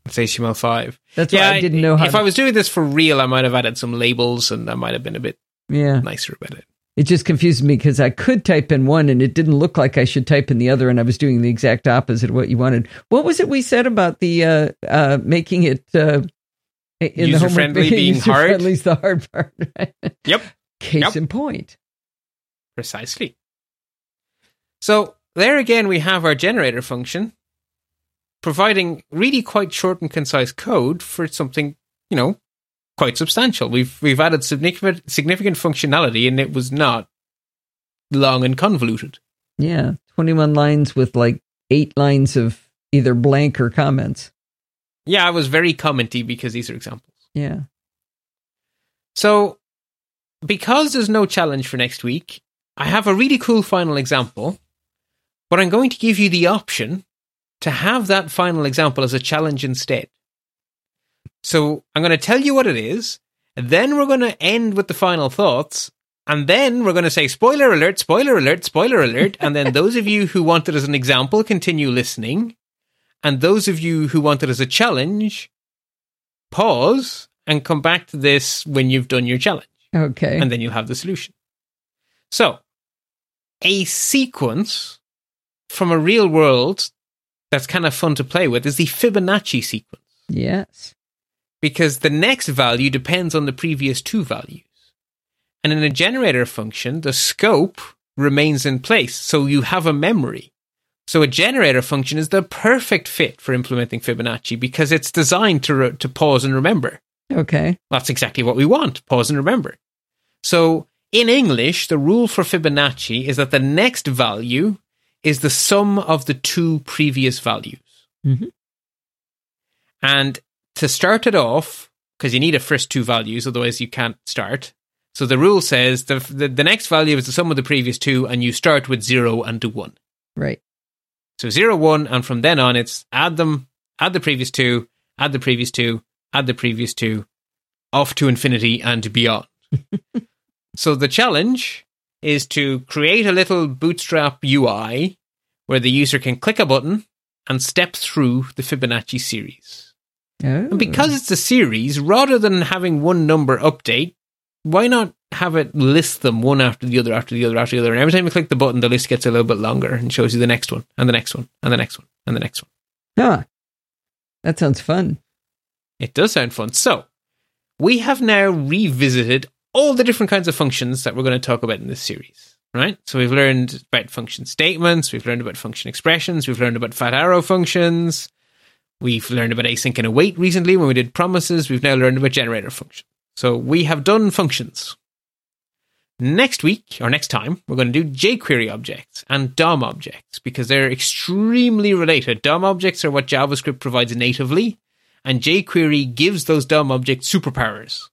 It's HTML5. That's yeah, why I didn't know how. If to... I was doing this for real, I might have added some labels, and I might have been a bit yeah nicer about it. It just confused me because I could type in one, and it didn't look like I should type in the other, and I was doing the exact opposite of what you wanted. What was it we said about the uh, uh, making it uh, in user the friendly being user hard? Friendly is the hard part. Right? Yep. Case yep. in point. Precisely. So there again, we have our generator function providing really quite short and concise code for something, you know, quite substantial. We've we've added significant significant functionality, and it was not long and convoluted. Yeah, twenty one lines with like eight lines of either blank or comments. Yeah, I was very commenty because these are examples. Yeah. So, because there's no challenge for next week, I have a really cool final example, but I'm going to give you the option to have that final example as a challenge instead. So I'm going to tell you what it is, then we're going to end with the final thoughts, and then we're going to say spoiler alert, spoiler alert, spoiler alert, and then those of you who want it as an example continue listening, and those of you who want it as a challenge, pause and come back to this when you've done your challenge. Okay. And then you'll have the solution. So, a sequence from a real world that's kind of fun to play with is the Fibonacci sequence. Yes. Because the next value depends on the previous two values. And in a generator function, the scope remains in place, so you have a memory. So a generator function is the perfect fit for implementing Fibonacci because it's designed to re- to pause and remember. Okay. That's exactly what we want, pause and remember. So in English, the rule for Fibonacci is that the next value is the sum of the two previous values. Mm-hmm. And to start it off, because you need a first two values, otherwise you can't start. So the rule says the, the, the next value is the sum of the previous two, and you start with zero and do one. Right. So zero, one, and from then on, it's add them, add the previous two, add the previous two, add the previous two, off to infinity and beyond. so the challenge is to create a little Bootstrap UI where the user can click a button and step through the Fibonacci series. Oh. And because it's a series, rather than having one number update, why not have it list them one after the other, after the other, after the other? And every time you click the button, the list gets a little bit longer and shows you the next one, and the next one, and the next one, and the next one. Yeah. That sounds fun. It does sound fun. So, we have now revisited all the different kinds of functions that we're going to talk about in this series, right? So we've learned about function statements, we've learned about function expressions, we've learned about fat arrow functions, we've learned about async and await recently when we did promises, we've now learned about generator functions. So we have done functions. Next week, or next time, we're going to do jQuery objects and DOM objects because they're extremely related. DOM objects are what JavaScript provides natively, and jQuery gives those DOM objects superpowers.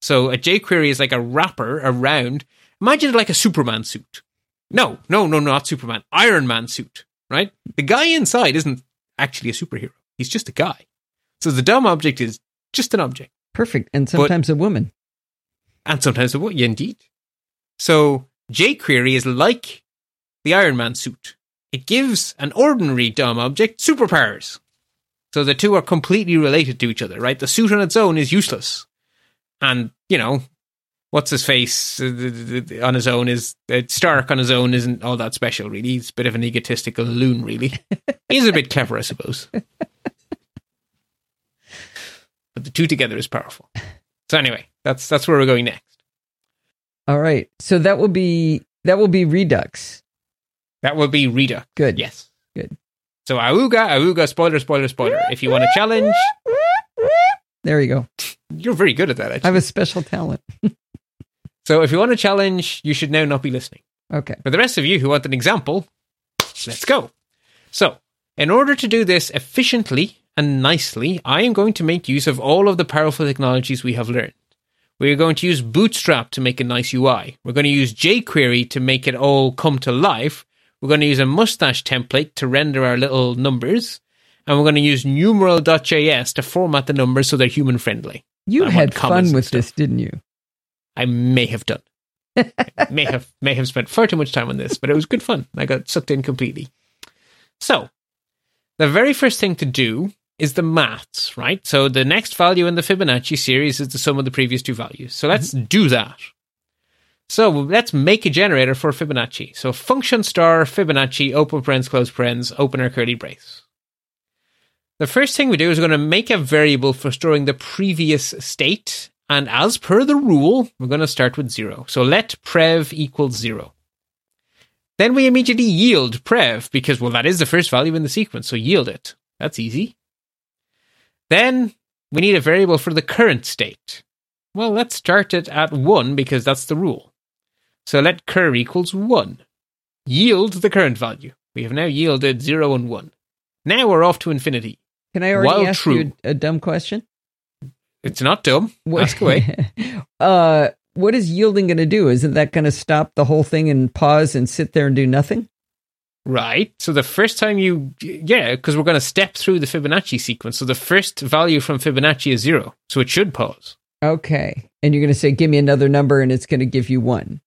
So a jQuery is like a wrapper around. Imagine it like a Superman suit. No, no, no, not Superman. Iron Man suit, right? The guy inside isn't actually a superhero. He's just a guy. So the DOM object is just an object. Perfect. And sometimes but, a woman. And sometimes a woman, yeah, indeed. So jQuery is like the Iron Man suit. It gives an ordinary DOM object superpowers. So the two are completely related to each other, right? The suit on its own is useless and you know what's his face uh, on his own is uh, Stark on his own isn't all that special really. He's a bit of an egotistical loon really. He's a bit clever, I suppose. but the two together is powerful. So anyway, that's that's where we're going next. All right. So that will be that will be Redux. That will be Redux. Good. Yes. Good. So Auga, Auga, spoiler, spoiler, spoiler. If you want a challenge, there you go. You're very good at that. Actually. I have a special talent. So if you want a challenge, you should now not be listening. Okay. For the rest of you who want an example, let's go. So, in order to do this efficiently and nicely, I am going to make use of all of the powerful technologies we have learned. We're going to use Bootstrap to make a nice UI. We're going to use jQuery to make it all come to life. We're going to use a mustache template to render our little numbers. And we're going to use numeral.js to format the numbers so they're human friendly. You I had fun with this, didn't you? I may have done. may have may have spent far too much time on this, but it was good fun. I got sucked in completely. So, the very first thing to do is the maths, right? So the next value in the Fibonacci series is the sum of the previous two values. So let's mm-hmm. do that. So let's make a generator for Fibonacci. So function star Fibonacci open parens close parens open our curly brace. The first thing we do is we're going to make a variable for storing the previous state. And as per the rule, we're going to start with zero. So let prev equals zero. Then we immediately yield prev because, well, that is the first value in the sequence. So yield it. That's easy. Then we need a variable for the current state. Well, let's start it at one because that's the rule. So let cur equals one. Yield the current value. We have now yielded zero and one. Now we're off to infinity. Can I already While ask true. you a dumb question? It's not dumb. What- Ask away. uh, what is yielding going to do? Isn't that going to stop the whole thing and pause and sit there and do nothing? Right. So the first time you, yeah, because we're going to step through the Fibonacci sequence. So the first value from Fibonacci is zero. So it should pause. Okay. And you're going to say, give me another number and it's going to give you one.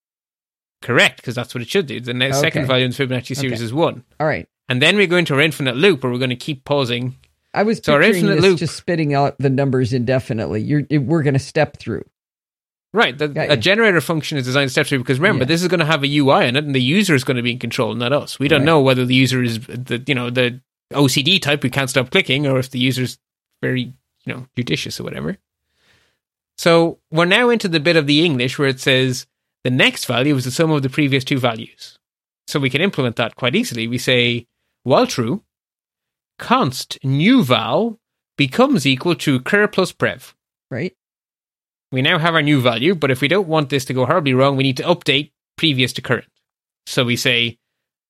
Correct, because that's what it should do. The next second value in the Fibonacci series Okay. is one. All right. And then we go into our infinite loop where we're going to keep pausing. I was So picturing this loop- just spitting out the numbers indefinitely. You're, it- we're going to step through. Right. The, a generator function is designed to step through because remember, Yeah. this is going to have a UI in it and the user is going to be in control, not us. We don't Right. know whether the user is the, you know, the OCD type who can't stop clicking or if the user's very, you know, judicious or whatever. So we're now into the bit of the English where it says the next value is the sum of the previous two values. So we can implement that quite easily. We say, while true, const new val becomes equal to cur plus prev. Right. We now have our new value, but if we don't want this to go horribly wrong, we need to update previous to current. So we say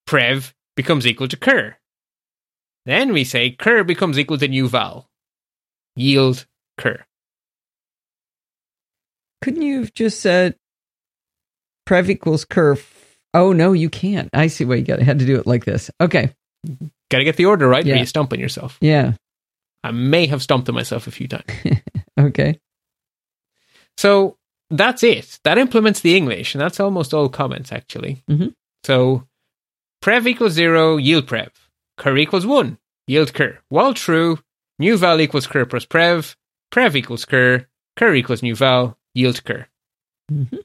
prev becomes equal to cur. Then we say cur becomes equal to new val. Yield cur. Couldn't you have just said prev equals curve? Oh, no, you can't. I see why you got had to do it like this. Okay. Gotta get the order right Yeah. or you stump on yourself. Yeah. I may have stumped on myself a few times. Okay. So that's it. That implements the English, and that's almost all comments actually. Mhm. So prev equals zero, yield prev. Cur equals one, yield cur. While true, new val equals cur plus prev. Prev equals cur. Cur equals new val, yield cur. Mhm.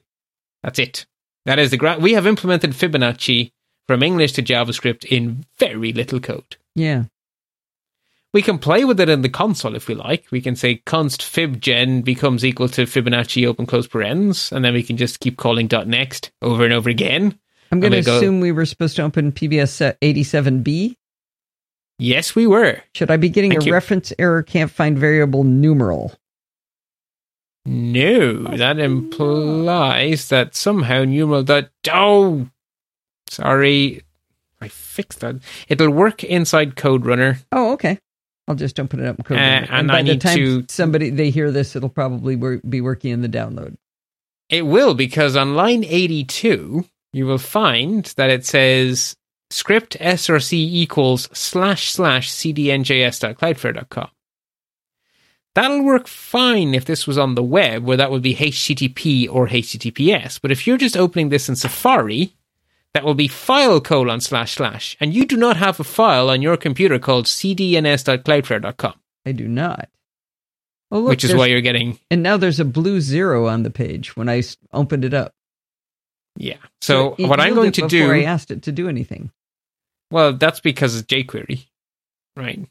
That's it. That is the gra- we have implemented Fibonacci from English to JavaScript in very little code. Yeah. We can play with it in the console if we like. We can say const fibgen becomes equal to Fibonacci open close parens, and then we can just keep calling dot next over and over again. I'm going to go- assume we were supposed to open PBS 87B. Yes, we were. Should I be getting Thank a you. reference error can't find variable numeral? No, that implies that somehow numeral dot. Oh, sorry, I fixed that. It'll work inside Code Runner. Oh, okay. I'll just open it up. in Code Uh, Runner. and by I the time to- somebody they hear this, it'll probably wor- be working in the download. It will because on line eighty-two you will find that it says script src equals slash slash cdnjs.cloudflare.com. That'll work fine if this was on the web, where that would be HTTP or HTTPS. But if you're just opening this in Safari, that will be file colon slash slash, and you do not have a file on your computer called cdns.cloudflare.com, I do not. Oh, look, which is why you're getting And now there's a blue zero on the page when I opened it up. yeah. So it what I'm going to do, I asked it to do anything. well, that's because it's jQuery, right?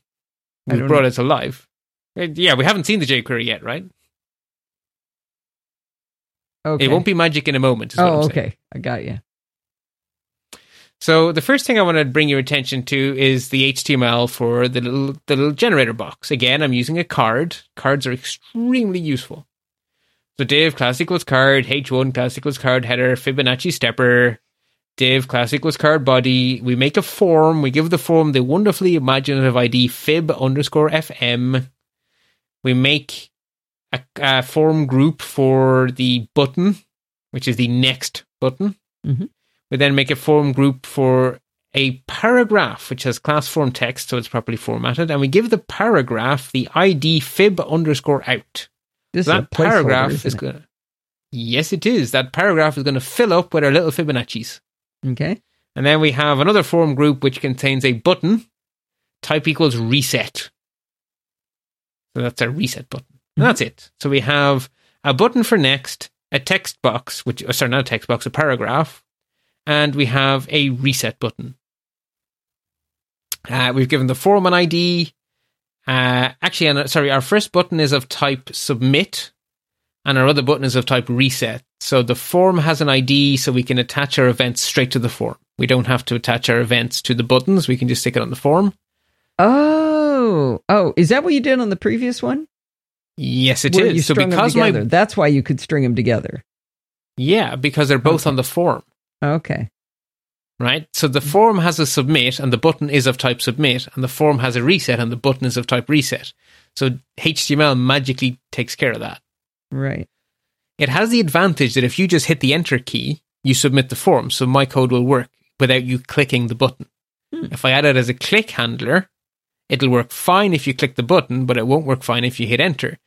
We brought know. it to life. Yeah, we haven't seen the jQuery yet, right? Okay. It won't be magic in a moment. Is what Oh, I'm saying. okay. I got you. So the first thing I want to bring your attention to is the HTML for the little the little generator box. Again, I'm using a card. Cards are extremely useful. So div class equals card, H1 class equals card header, Fibonacci stepper, div class equals card body. We make a form. We give the form the wonderfully imaginative ID fib underscore FM. We make a, a form group for the button, which is the next button. Mhm. We then make a form group for a paragraph, which has class form text, so it's properly formatted. And we give the paragraph the ID fib underscore out. This So is that paragraph is going. Yes, it is. That paragraph is going to fill up with our little Fibonacci's. Okay. And then we have another form group which contains a button, type equals reset. So that's our reset button. And that's it. So we have a button for next, a text box, which, oh, sorry, not a text box, a paragraph, and we have a reset button. Uh, we've given the form an ID. Uh, actually, and, uh, sorry, our first button is of type submit, and our other button is of type reset. So the form has an ID, so we can attach our events straight to the form. We don't have to attach our events to the buttons. We can just stick it on the form. Oh, oh, is that what you did on the previous one? Yes, it is. Where you So because together. my That's why you could string them together. yeah, because they're both Okay. on the form, Okay. right? So the form has a submit, and the button is of type submit, and the form has a reset, and the button is of type reset. So HTML magically takes care of that. Right. It has the advantage that if you just hit the enter key, you submit the form. So my code will work without you clicking the button. Hmm. If I add it as a click handler, it'll work fine if you click the button, but it won't work fine if you hit enter.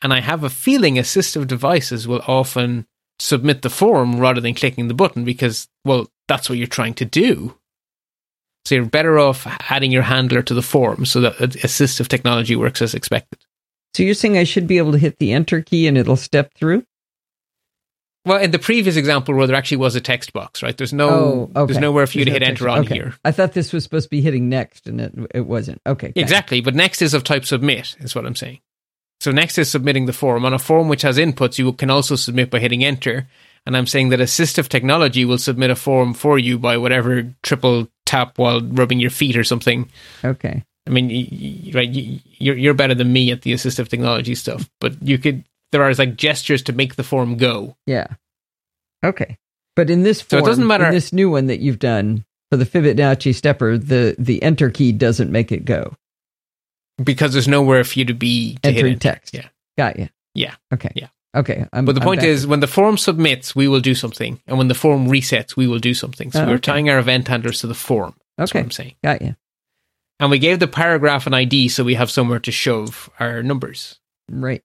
And I have a feeling assistive devices will often submit the form rather than clicking the button because, well, that's what you're trying to do. So you're better off adding your handler to the form so that assistive technology works as expected. So you're saying I should be able to hit the enter key and it'll step through? Well, in the previous example where there actually was a text box, right? There's no, oh, okay. there's nowhere for you There's to no hit text- enter on okay. here. I thought this was supposed to be hitting next and it it wasn't. Okay. it. Exactly, but next is of type submit, is what I'm saying. So next is submitting the form. On a form which has inputs, you can also submit by hitting enter. And I'm saying that assistive technology will submit a form for you by whatever triple tap while rubbing your feet or something. Okay. I mean, right? You're you're better than me at the assistive technology stuff, but you could. There are like gestures to make the form go. Yeah. Okay. But in this So it doesn't matter- in this new one that you've done for the Fibonacci stepper, the the enter key doesn't make it go. Because there's nowhere for you to be to Entering enter. text. Yeah. Got you. Yeah. Okay. Yeah. Okay. I'm, But the I'm point back. is, when the form submits, we will do something, and when the form resets, we will do something. So Oh, we're okay. tying our event handlers to the form. That's okay. what I'm saying. Got you. And we gave the paragraph an ID, so we have somewhere to shove our numbers. Right.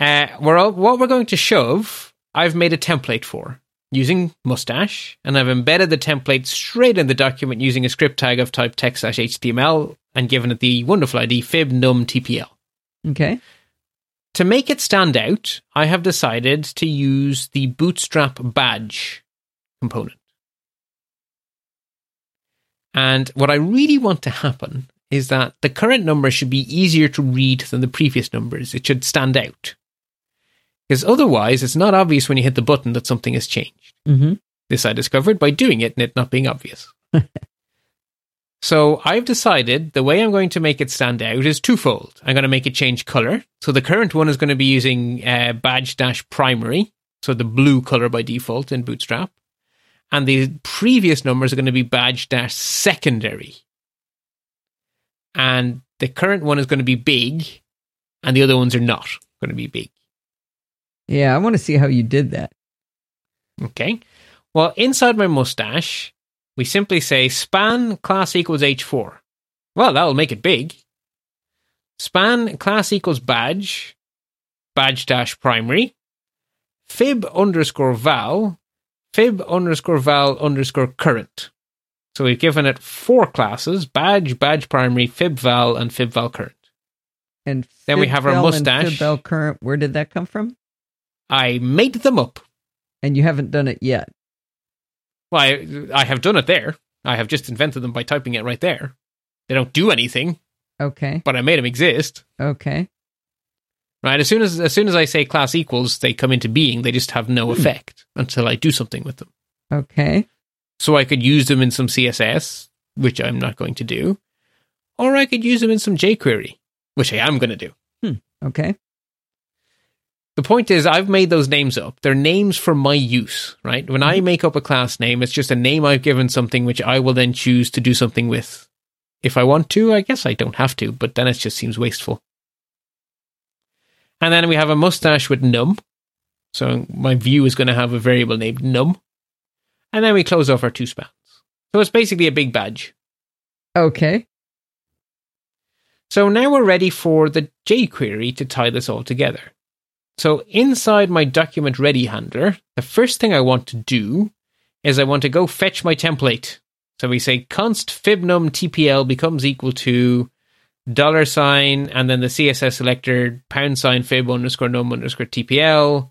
Uh, we're all, what we're going to shove, I've made a template for using Mustache, and I've embedded the template straight in the document using a script tag of type text HTML and given it the wonderful ID fib num tpl. Okay. To make it stand out, I have decided to use the Bootstrap badge component. And what I really want to happen is that the current number should be easier to read than the previous numbers. It should stand out. Because otherwise, it's not obvious when you hit the button that something has changed. Mm-hmm. This I discovered by doing it and it not being obvious. so I've decided the way I'm going to make it stand out is twofold. I'm going to make it change color. So the current one is going to be using uh, badge dash primary, so the blue color by default in Bootstrap. And the previous numbers are going to be badge dash secondary. And the current one is going to be big, and the other ones are not going to be big. Yeah, I want to see how you did that. Okay. Well, inside my mustache, we simply say span class equals h4. Well, that'll make it big. Span class equals badge, badge dash primary, fib underscore val, fib underscore val underscore current. So we've given it four classes badge, badge primary, fib val, and fib val current. And Then we have our mustache. And Fib-Val current. Where did that come from? I made them up. And you haven't done it yet. Well, I, I have done it there. I have just invented them by typing it right there. They don't do anything, Okay. but I made them exist. Okay. Right? As soon as as soon as I say class equals, they come into being. They just have no Hmm. effect until I do something with them. Okay. So I could use them in some CSS, which I'm not going to do, or I could use them in some jQuery, which I am going to do. Hmm. Okay. The point is, I've made those names up. They're names for my use, right? When I mm-hmm. make up a class name, it's just a name I've given something which I will then choose to do something with. If I want to, I guess I don't have to, but then it just seems wasteful. And then we have a mustache with num. So my view is going to have a variable named num. And then we close off our two spans. So it's basically a big badge. Okay. So now we're ready for the jQuery to tie this all together. So inside my document ready handler, the first thing I want to do is I want to go fetch my template. So we say const fibnum tpl becomes equal to dollar sign and then the CSS selector pound sign fib underscore num underscore tpl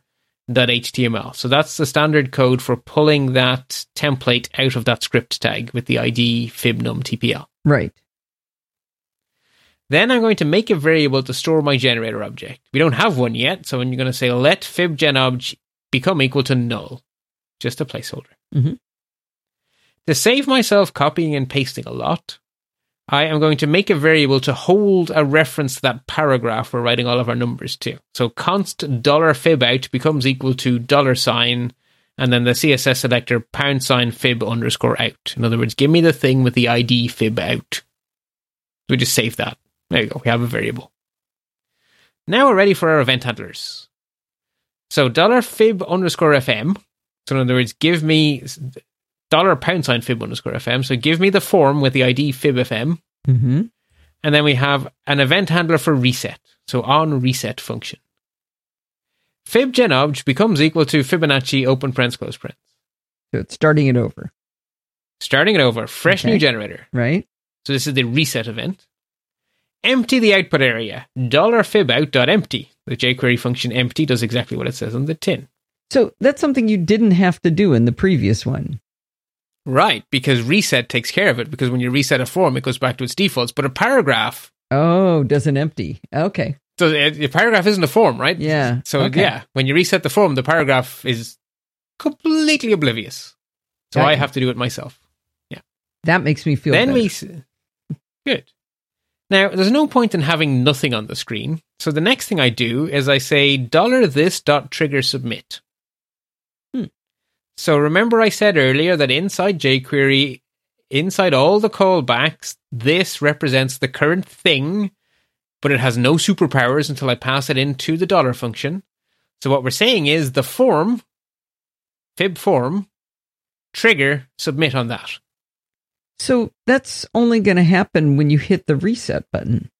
dot html. So that's the standard code for pulling that template out of that script tag with the ID fibnum tpl. Right. Then I'm going to make a variable to store my generator object. We don't have one yet, so I'm going to say let fibgenobj become equal to null. Just a placeholder. Mhm. To save myself copying and pasting a lot, I am going to make a variable to hold a reference to that paragraph we're writing all of our numbers to. So const dollar fib out becomes equal to dollar sign and then the CSS selector pound sign fib underscore out. In other words, give me the thing with the ID fib out. We just save that. There you go. We have a variable. Now we're ready for our event handlers. So dollar fib underscore fm. So in other words, give me dollar pound sign fib underscore fm. So give me the form with the ID fib fm. Mm-hmm. And then we have an event handler for reset. So on reset function. Fib genobj becomes equal to Fibonacci open parens close parens. So it's starting it over, Starting it over, fresh Okay. new generator. right? So this is the reset event. Empty the output area. Dollar fib out dot empty. The jQuery function empty does exactly what it says on the tin. So that's something you didn't have to do in the previous one. Right, because reset takes care of it. Because when you reset a form, it goes back to its defaults. But a paragraph, Oh, doesn't empty. Okay. so uh, a a paragraph isn't a form, right? Yeah. So okay. yeah, when you reset the form, the paragraph is completely oblivious. So I have to do it myself. Yeah. That makes me feel then better. we good. Now there's no point in having nothing on the screen. So the next thing I do is I say dollar this dot trigger submit. Hmm. So remember I said earlier that inside jQuery, inside all the callbacks, this represents the current thing, but it has no superpowers until I pass it into the dollar function. So what we're saying is the form, fib form, trigger submit on that. So that's only going to happen when you hit the reset button.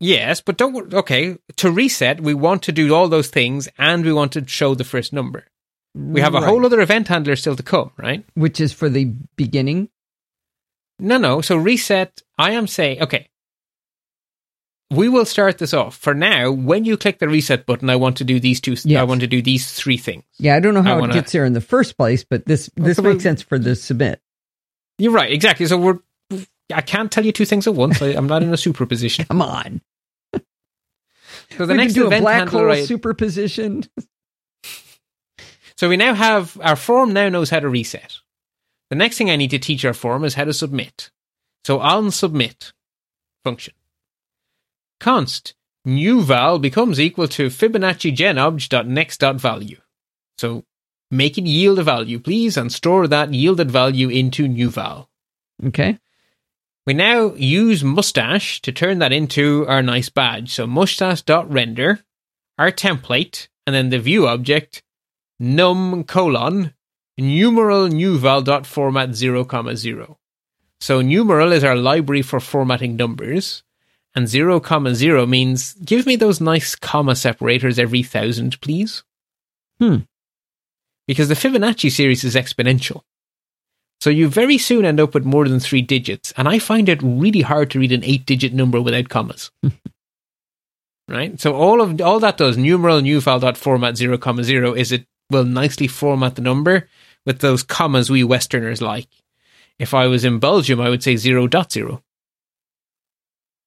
Yes, but don't. Okay, to reset, we want to do all those things, and we want to show the first number. We have a Right. whole other event handler still to come, right? which is for the beginning. No, no. So reset. I am saying, okay. We will start this off. For now, when you click the reset button, I want to do these two. I Yes. want to do these three things. Yeah, I don't know how I wanna- it gets there in the first place, but this this Okay, makes sense for the submit. You're right, exactly. So we're. I can't tell you two things at once. I, I'm not in a superposition. Come on, So the we next do a event black handler, hole I- superposition. So we now have our form now knows how to reset. The next thing I need to teach our form is how to submit. So on submit function. Const new val becomes equal to Fibonacci genobj.next.value. So make it yield a value, please, and store that yielded value into new val. Okay, We now use mustache to turn that into our nice badge. So mustache.render, our template, and then the view object, num colon, numeral newval.format 0, comma 0. So numeral is our library for formatting numbers, and 0, comma 0 means give me those nice comma separators every thousand, please. Hmm. Because the Fibonacci series is exponential. So you very soon end up with more than three digits, and I find it really hard to read an eight-digit number without commas. right? So all of all that does numeral new val dot format zero comma zero is it will nicely format the number with those commas we Westerners like. If I was in Belgium, I would say zero dot zero.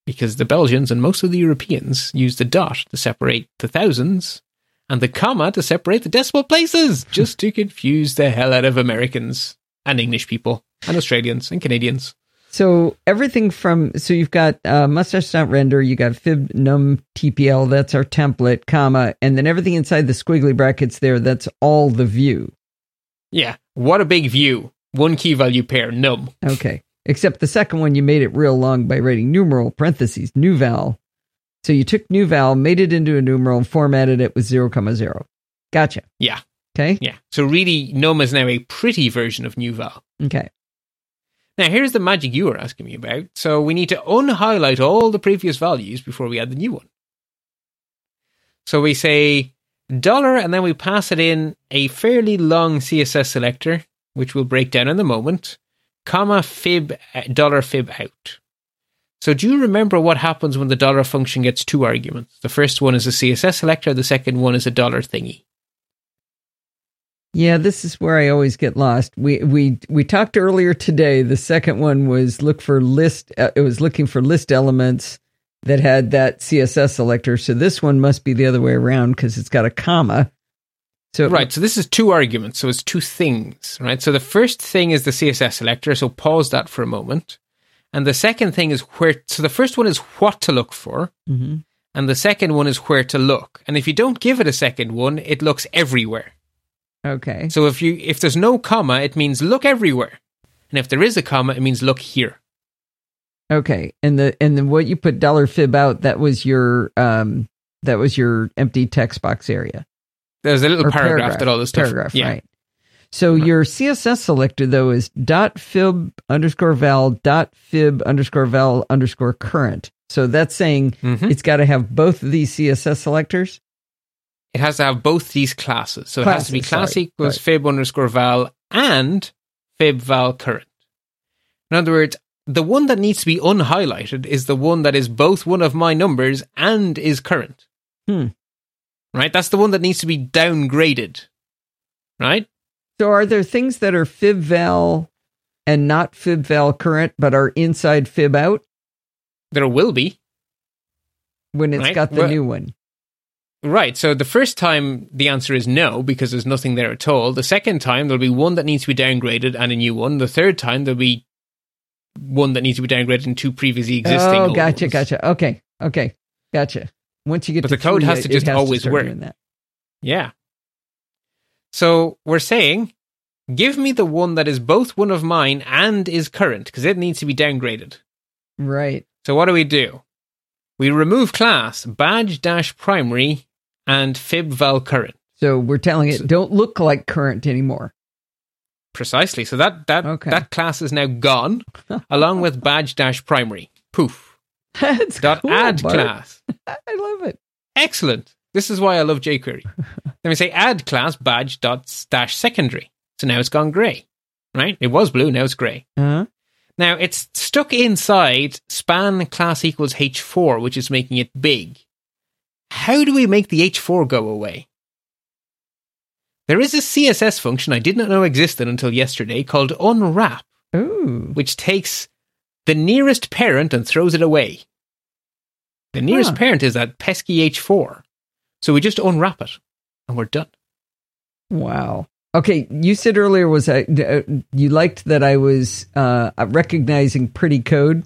Because the Belgians and most of the Europeans use the dot to separate the thousands and the comma to separate the decimal places, just to confuse the hell out of Americans and English people and Australians and Canadians. So everything from so you've got uh, mustache dot render, you got fib num tpl, that's our template, comma, and then everything inside the squiggly brackets there, that's all the view. Yeah. What a big view. One key value pair, num. Okay. Except the second one, you made it real long by writing numeral parentheses new val. So you took new val, made it into a numeral, and formatted it with zero comma zero. Gotcha. Yeah. Okay. Yeah. So really, num is now a pretty version of new val. Okay. Now, here's the magic you were asking me about. So we need to unhighlight all the previous values before we add the new one. So we say dollar and then we pass it in a fairly long CSS selector, which we'll break down in a moment, comma fib dollar fib out. So do you remember what happens when the dollar function gets two arguments? The first one is a CSS selector, the second one is a dollar thingy. Yeah, this is where I always get lost. We we we talked earlier today. The second one was look for list. Uh, it was looking for list elements that had that CSS selector. So this one must be the other way around because it's got a comma. So right. So this is two arguments. So it's two things. Right. So the first thing is the CSS selector. So pause that for a moment. And the second thing is where. So the first one is what to look for. Mm-hmm. And the second one is where to look. And if you don't give it a second one, it looks everywhere. Okay. So if you if there's no comma, it means look everywhere. And if there is a comma, it means look here. Okay. And the and then what you put dollar fib out, that was your um that was your empty text box area. There's a little paragraph, paragraph, that all this stuff. Paragraph, yeah. right. So your CSS selector though is dot fib underscore val dot fib underscore val underscore current. So that's saying Mhm. it's got to have both of these CSS selectors. It has to have both these classes. So it has to be class sorry, equals right. fib underscore val and fib val current. In other words, the one that needs to be unhighlighted is the one that is both one of my numbers and is current. Hmm. Right? That's the one that needs to be downgraded. Right? So are there things that are fib val and not fib val current, but are inside fib out There will be. when it's Right, got the well- new one? Right. So the first time the answer is no because there's nothing there at all. The second time there'll be one that needs to be downgraded and a new one. The third time there'll be one that needs to be downgraded and two previously existing. Oh, gotcha, ones. gotcha. Okay, okay, gotcha. Once you get But to the code three, has it- to it just always start work. Yeah. So we're saying, give me the one that is both one of mine and is current because it needs to be downgraded. Right. So what do we do? We remove class badge dash primary and fib val current. So we're telling it don't look like current anymore. Precisely. So that that Okay. that class is now gone, along with badge dash primary. Poof. That's Dot cool, add Bart. class. I love it. Excellent. This is why I love jQuery. then we say add class badge dot dash secondary. So now it's gone grey. Right? It was blue, now it's grey. Uh-huh. Now it's stuck inside span class equals h4, which is making it big. How do we make the h4 go away? There is a CSS function I did not know existed until yesterday called unwrap, Ooh. which takes the nearest parent and throws it away. The nearest Huh. parent is that pesky h4. So we just unwrap it and we're done. Wow. Okay, you said earlier was I, uh, you liked that I was uh, recognizing pretty code.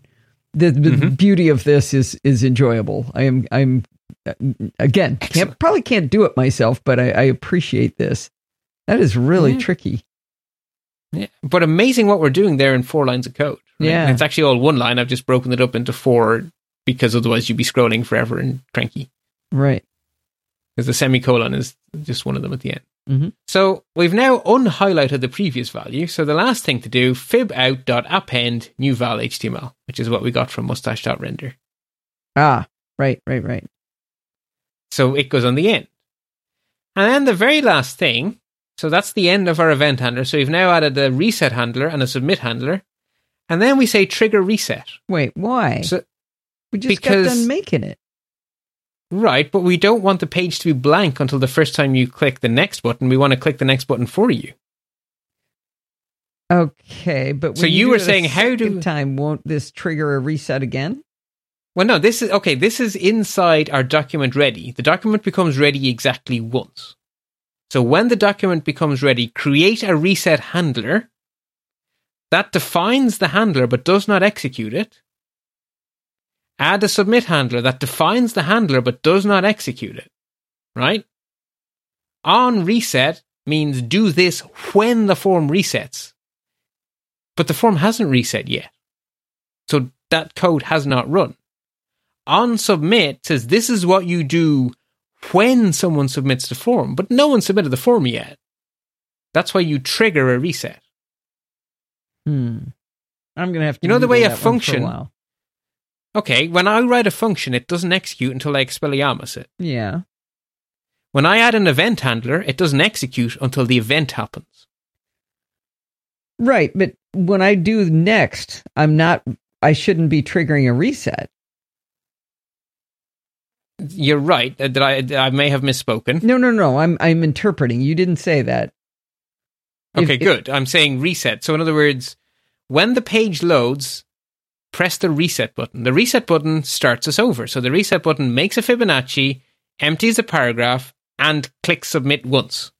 The, the Mhm. beauty of this is is enjoyable. I am I'm uh, again can't probably can't do it myself, but I, I appreciate this. That is really Yeah. tricky. Yeah. But amazing what we're doing there in four lines of code. right? Yeah. And it's actually all one line. I've just broken it up into four because otherwise you'd be scrolling forever and cranky. Right. Because the semicolon is just one of them at the end. Mhm. So we've now unhighlighted the previous value. So the last thing to do, fib out dot append new val HTML, which is what we got from mustache dot render. Ah. Right. Right. Right. So it goes on the end. And then the very last thing, so that's the end of our event handler. So we've now added a reset handler and a submit handler. And then we say trigger reset. Wait. Why? So we just because- got done making it. Right, but we don't want the page to be blank until the first time you click the next button. We want to click the next button for you. Okay, but So you do were it saying how do- time won't this trigger a reset again? Well, no, this is okay. This is inside our document ready. The document becomes ready exactly once. So when the document becomes ready, create a reset handler that defines the handler but does not execute it. Add a submit handler that defines the handler but does not execute it. Right? On reset means do this when the form resets. But the form hasn't reset yet. So that code has not run. On submit says this is what you do when someone submits the form, but no one submitted the form yet. That's why you trigger a reset. Hmm. I'm gonna have to. You know the way a that one for function-. Okay, when I write a function, it doesn't execute until I Expelliarmus it. Yeah. When I add an event handler, it doesn't execute until the event happens. Right, but when I do next, I'm not. I shouldn't be triggering a reset. You're right uh, that I I may have misspoken. No, no, no. I'm I'm interpreting. You didn't say that. Okay, if- good. I'm saying reset. So in other words, when the page loads, press the reset button. The reset button starts us over. So the reset button makes a Fibonacci, empties a paragraph, and clicks submit once.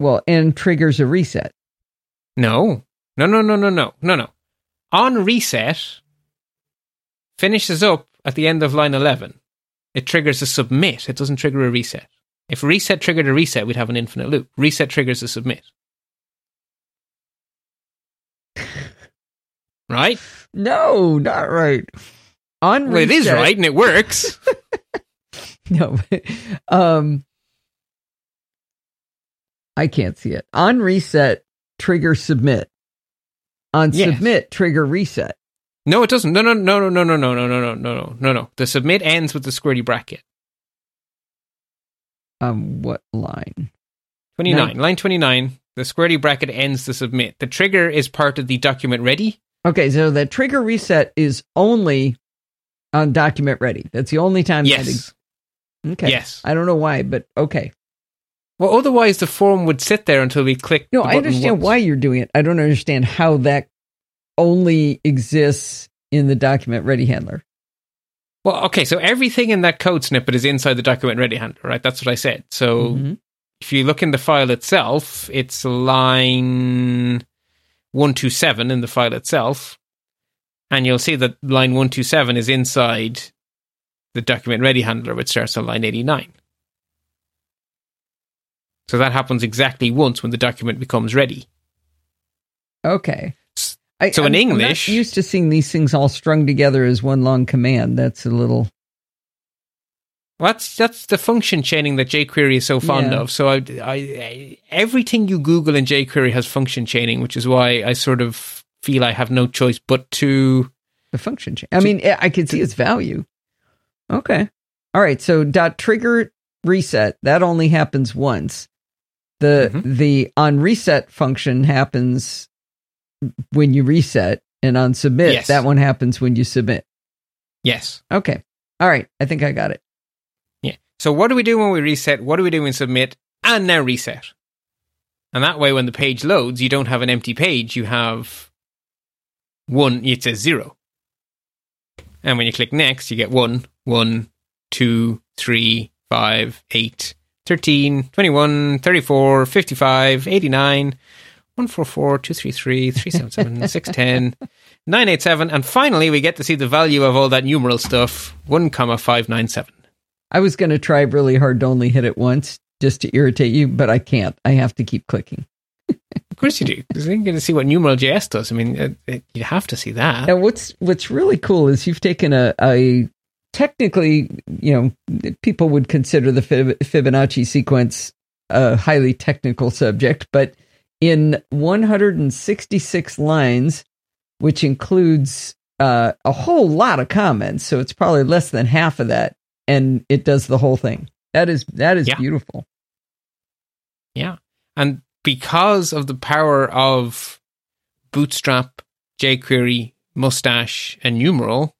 Well, and triggers a reset. No. No, no, no, no, no, no, no. On reset, finishes up at the end of line 11. It triggers a submit. It doesn't trigger a reset. If reset triggered a reset, we'd have an infinite loop. Reset triggers a submit. Right? No, not right. On Well, it is right and it works. No, um, I can't see it. On reset, trigger submit. On Yes. submit, trigger reset. no, it doesn't. No, no, no, no, no, no, no, no, no, no, no, no, no. The submit ends with the squirty bracket. Um, what line? 29. Line 29. The squirty bracket ends the submit. The trigger is part of the document ready. Okay, so the trigger reset is only on document ready. That's the only time. Yes. ex- okay. Yes. I don't know why, but okay. Well, otherwise the form would sit there until we click. No, the I understand once. why you're doing it. I don't understand how that only exists in the document ready handler. Well, okay, so everything in that code snippet is inside the document ready handler, right? That's what I said. So Mhm. if you look in the file itself, it's line 127 in the file itself. And you'll see that line 127 is inside the document ready handler, which starts on line 89. So that happens exactly once when the document becomes ready. Okay. I, so in I'm- I'm not used to seeing these things all strung together as one long command. That's a little. Well, that's that's the function chaining that jQuery is so fond Yeah. of. So I, I, I, everything you Google in jQuery has function chaining, which is why I sort of feel I have no choice but to. the function change. I mean, I could see its value. Okay. All right. So dot trigger reset that only happens once. The Mhm. the on reset function happens when you reset, and on submit Yes. that one happens when you submit. Yes. Okay. All right. I think I got it. So what do we do when we reset? What do we do when submit? And now reset. And that way, when the page loads, you don't have an empty page. You have one. It says zero. And when you click next, you get one, one, two, three, five, eight, 13, 21, 34, 55, 89, 144, 233, 377, 610, 987. And finally, we get to see the value of all that numeral stuff 1, comma 597. I was going to try really hard to only hit it once just to irritate you, but I can't. I have to keep clicking. Of course you do, because you're going to see what numeral JS does. I mean, uh, uh, you have to see that. And what's what's really cool is you've taken a, a technically, you know, people would consider the Fib- Fibonacci sequence a highly technical subject, but in 166 lines, which includes uh, a whole lot of comments, so it's probably less than half of that, and it does the whole thing. That is that is Yeah. beautiful. Yeah. And because of the power of Bootstrap, jQuery, Mustache, and Numeral,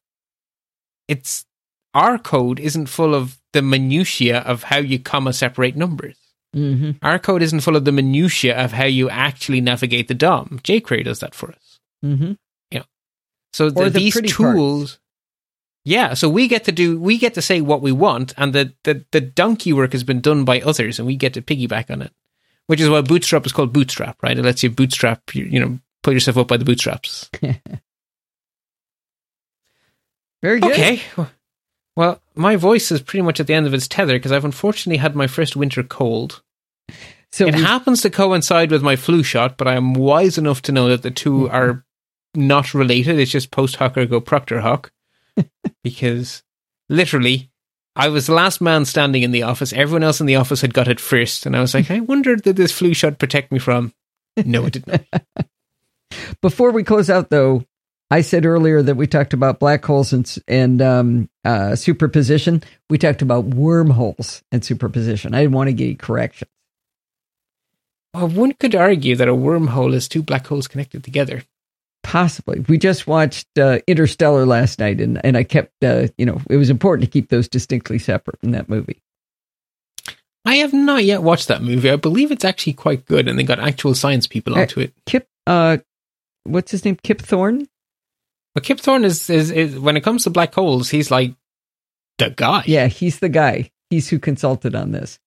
it's our code isn't full of the minutiae of how you comma separate numbers. hmm Our code isn't full of the minutiae of how you actually navigate the DOM. jQuery does that for us. hmm So the, the these tools, parts. Yeah. So we get to do, we get to say what we want, and the, the the donkey work has been done by others, and we get to piggyback on it. which is why Bootstrap is called Bootstrap, right? It lets you bootstrap, you, you know, pull yourself up by the bootstraps. Very good. Okay. Well, my voice is pretty much at the end of its tether because I've unfortunately had my first winter cold. So it happens to coincide with my flu shot, but I am wise enough to know that the two mm-hmm. are not related. It's just post hoc ergo propter hoc. because literally, I was the last man standing in the office. Everyone else in the office had got it first. And I was like, I wondered did this flu shot protect me from? No, it did not. Before we close out, though, I said earlier that we talked about black holes and and um, uh, superposition. We talked about wormholes and superposition. I didn't want to get any corrections. well, one could argue that a wormhole is two black holes connected together. Possibly. We just watched uh, Interstellar last night, and and I kept uh, you know it was important to keep those distinctly separate in that movie. I have not yet watched that movie. I believe it's actually quite good, and they got actual science people Uh, onto it. Kip, uh, what's his name? Kip Thorne. But Kip Thorne is, is is when it comes to black holes, he's like the guy. Yeah, he's the guy. He's who consulted on this.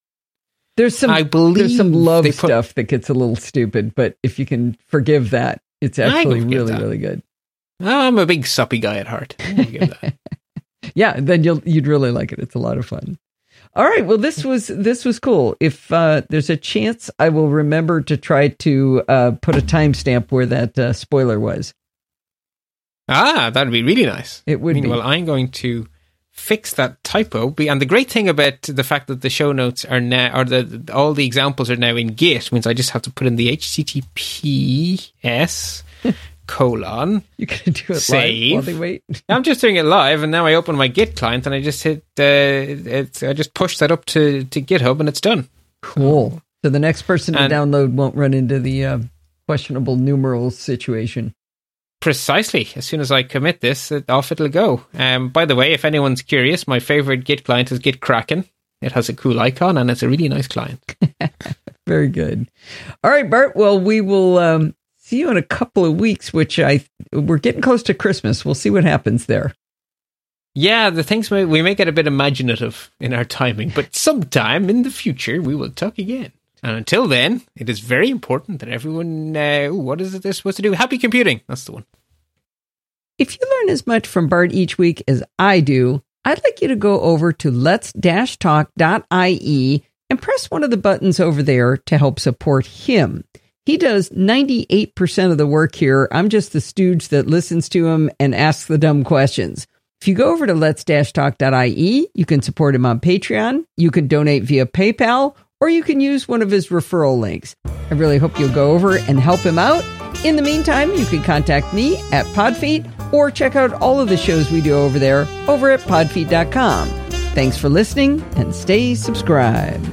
There's some I believe there's some love put- stuff that gets a little stupid, but if you can forgive that, it's actually really really good. I'm a big suppy guy at heart. That. Yeah, then you'll you'd really like it. It's a lot of fun. All right, well this was this was cool. If uh, there's a chance, I will remember to try to uh, put a timestamp where that uh, spoiler was. ah, that'd be really nice. It would be. Meanwhile, I'm going to fix that typo. And the great thing about the fact that the show notes are now, or the all the examples are now in Git, means I just have to put in the HTTPS colon. You can do it Save. live while they wait. I'm just doing it live, and now I open my Git client and I just hit, uh, it's, I just push that up to, to GitHub and it's done. Cool. So the next person to And- download won't run into the uh, questionable numerals situation. Precisely. As soon as I commit this, it, off it'll go. Um, by the way, if anyone's curious, my favorite Git client is GitKraken. It has a cool icon and it's a really nice client. Very good. All right, Bart. Well, we will um, see you in a couple of weeks. Which I we're getting close to Christmas. We'll see what happens there. Yeah, the things may, we may get a bit imaginative in our timing, but sometime in the future we will talk again. And until then, it is very important that everyone. Ooh, what is it they're supposed to do? Happy computing. That's the one. If you learn as much from Bart each week as I do, I'd like you to go over to lets-talk.ie and press one of the buttons over there to help support him. He does 98% of the work here. I'm just the stooge that listens to him and asks the dumb questions. If you go over to lets-talk.ie, you can support him on Patreon, you can donate via PayPal, or you can use one of his referral links. I really hope you'll go over and help him out. In the meantime, you can contact me at Podfeet or check out all of the shows we do over there over at podfeet.com. Thanks for listening and stay subscribed.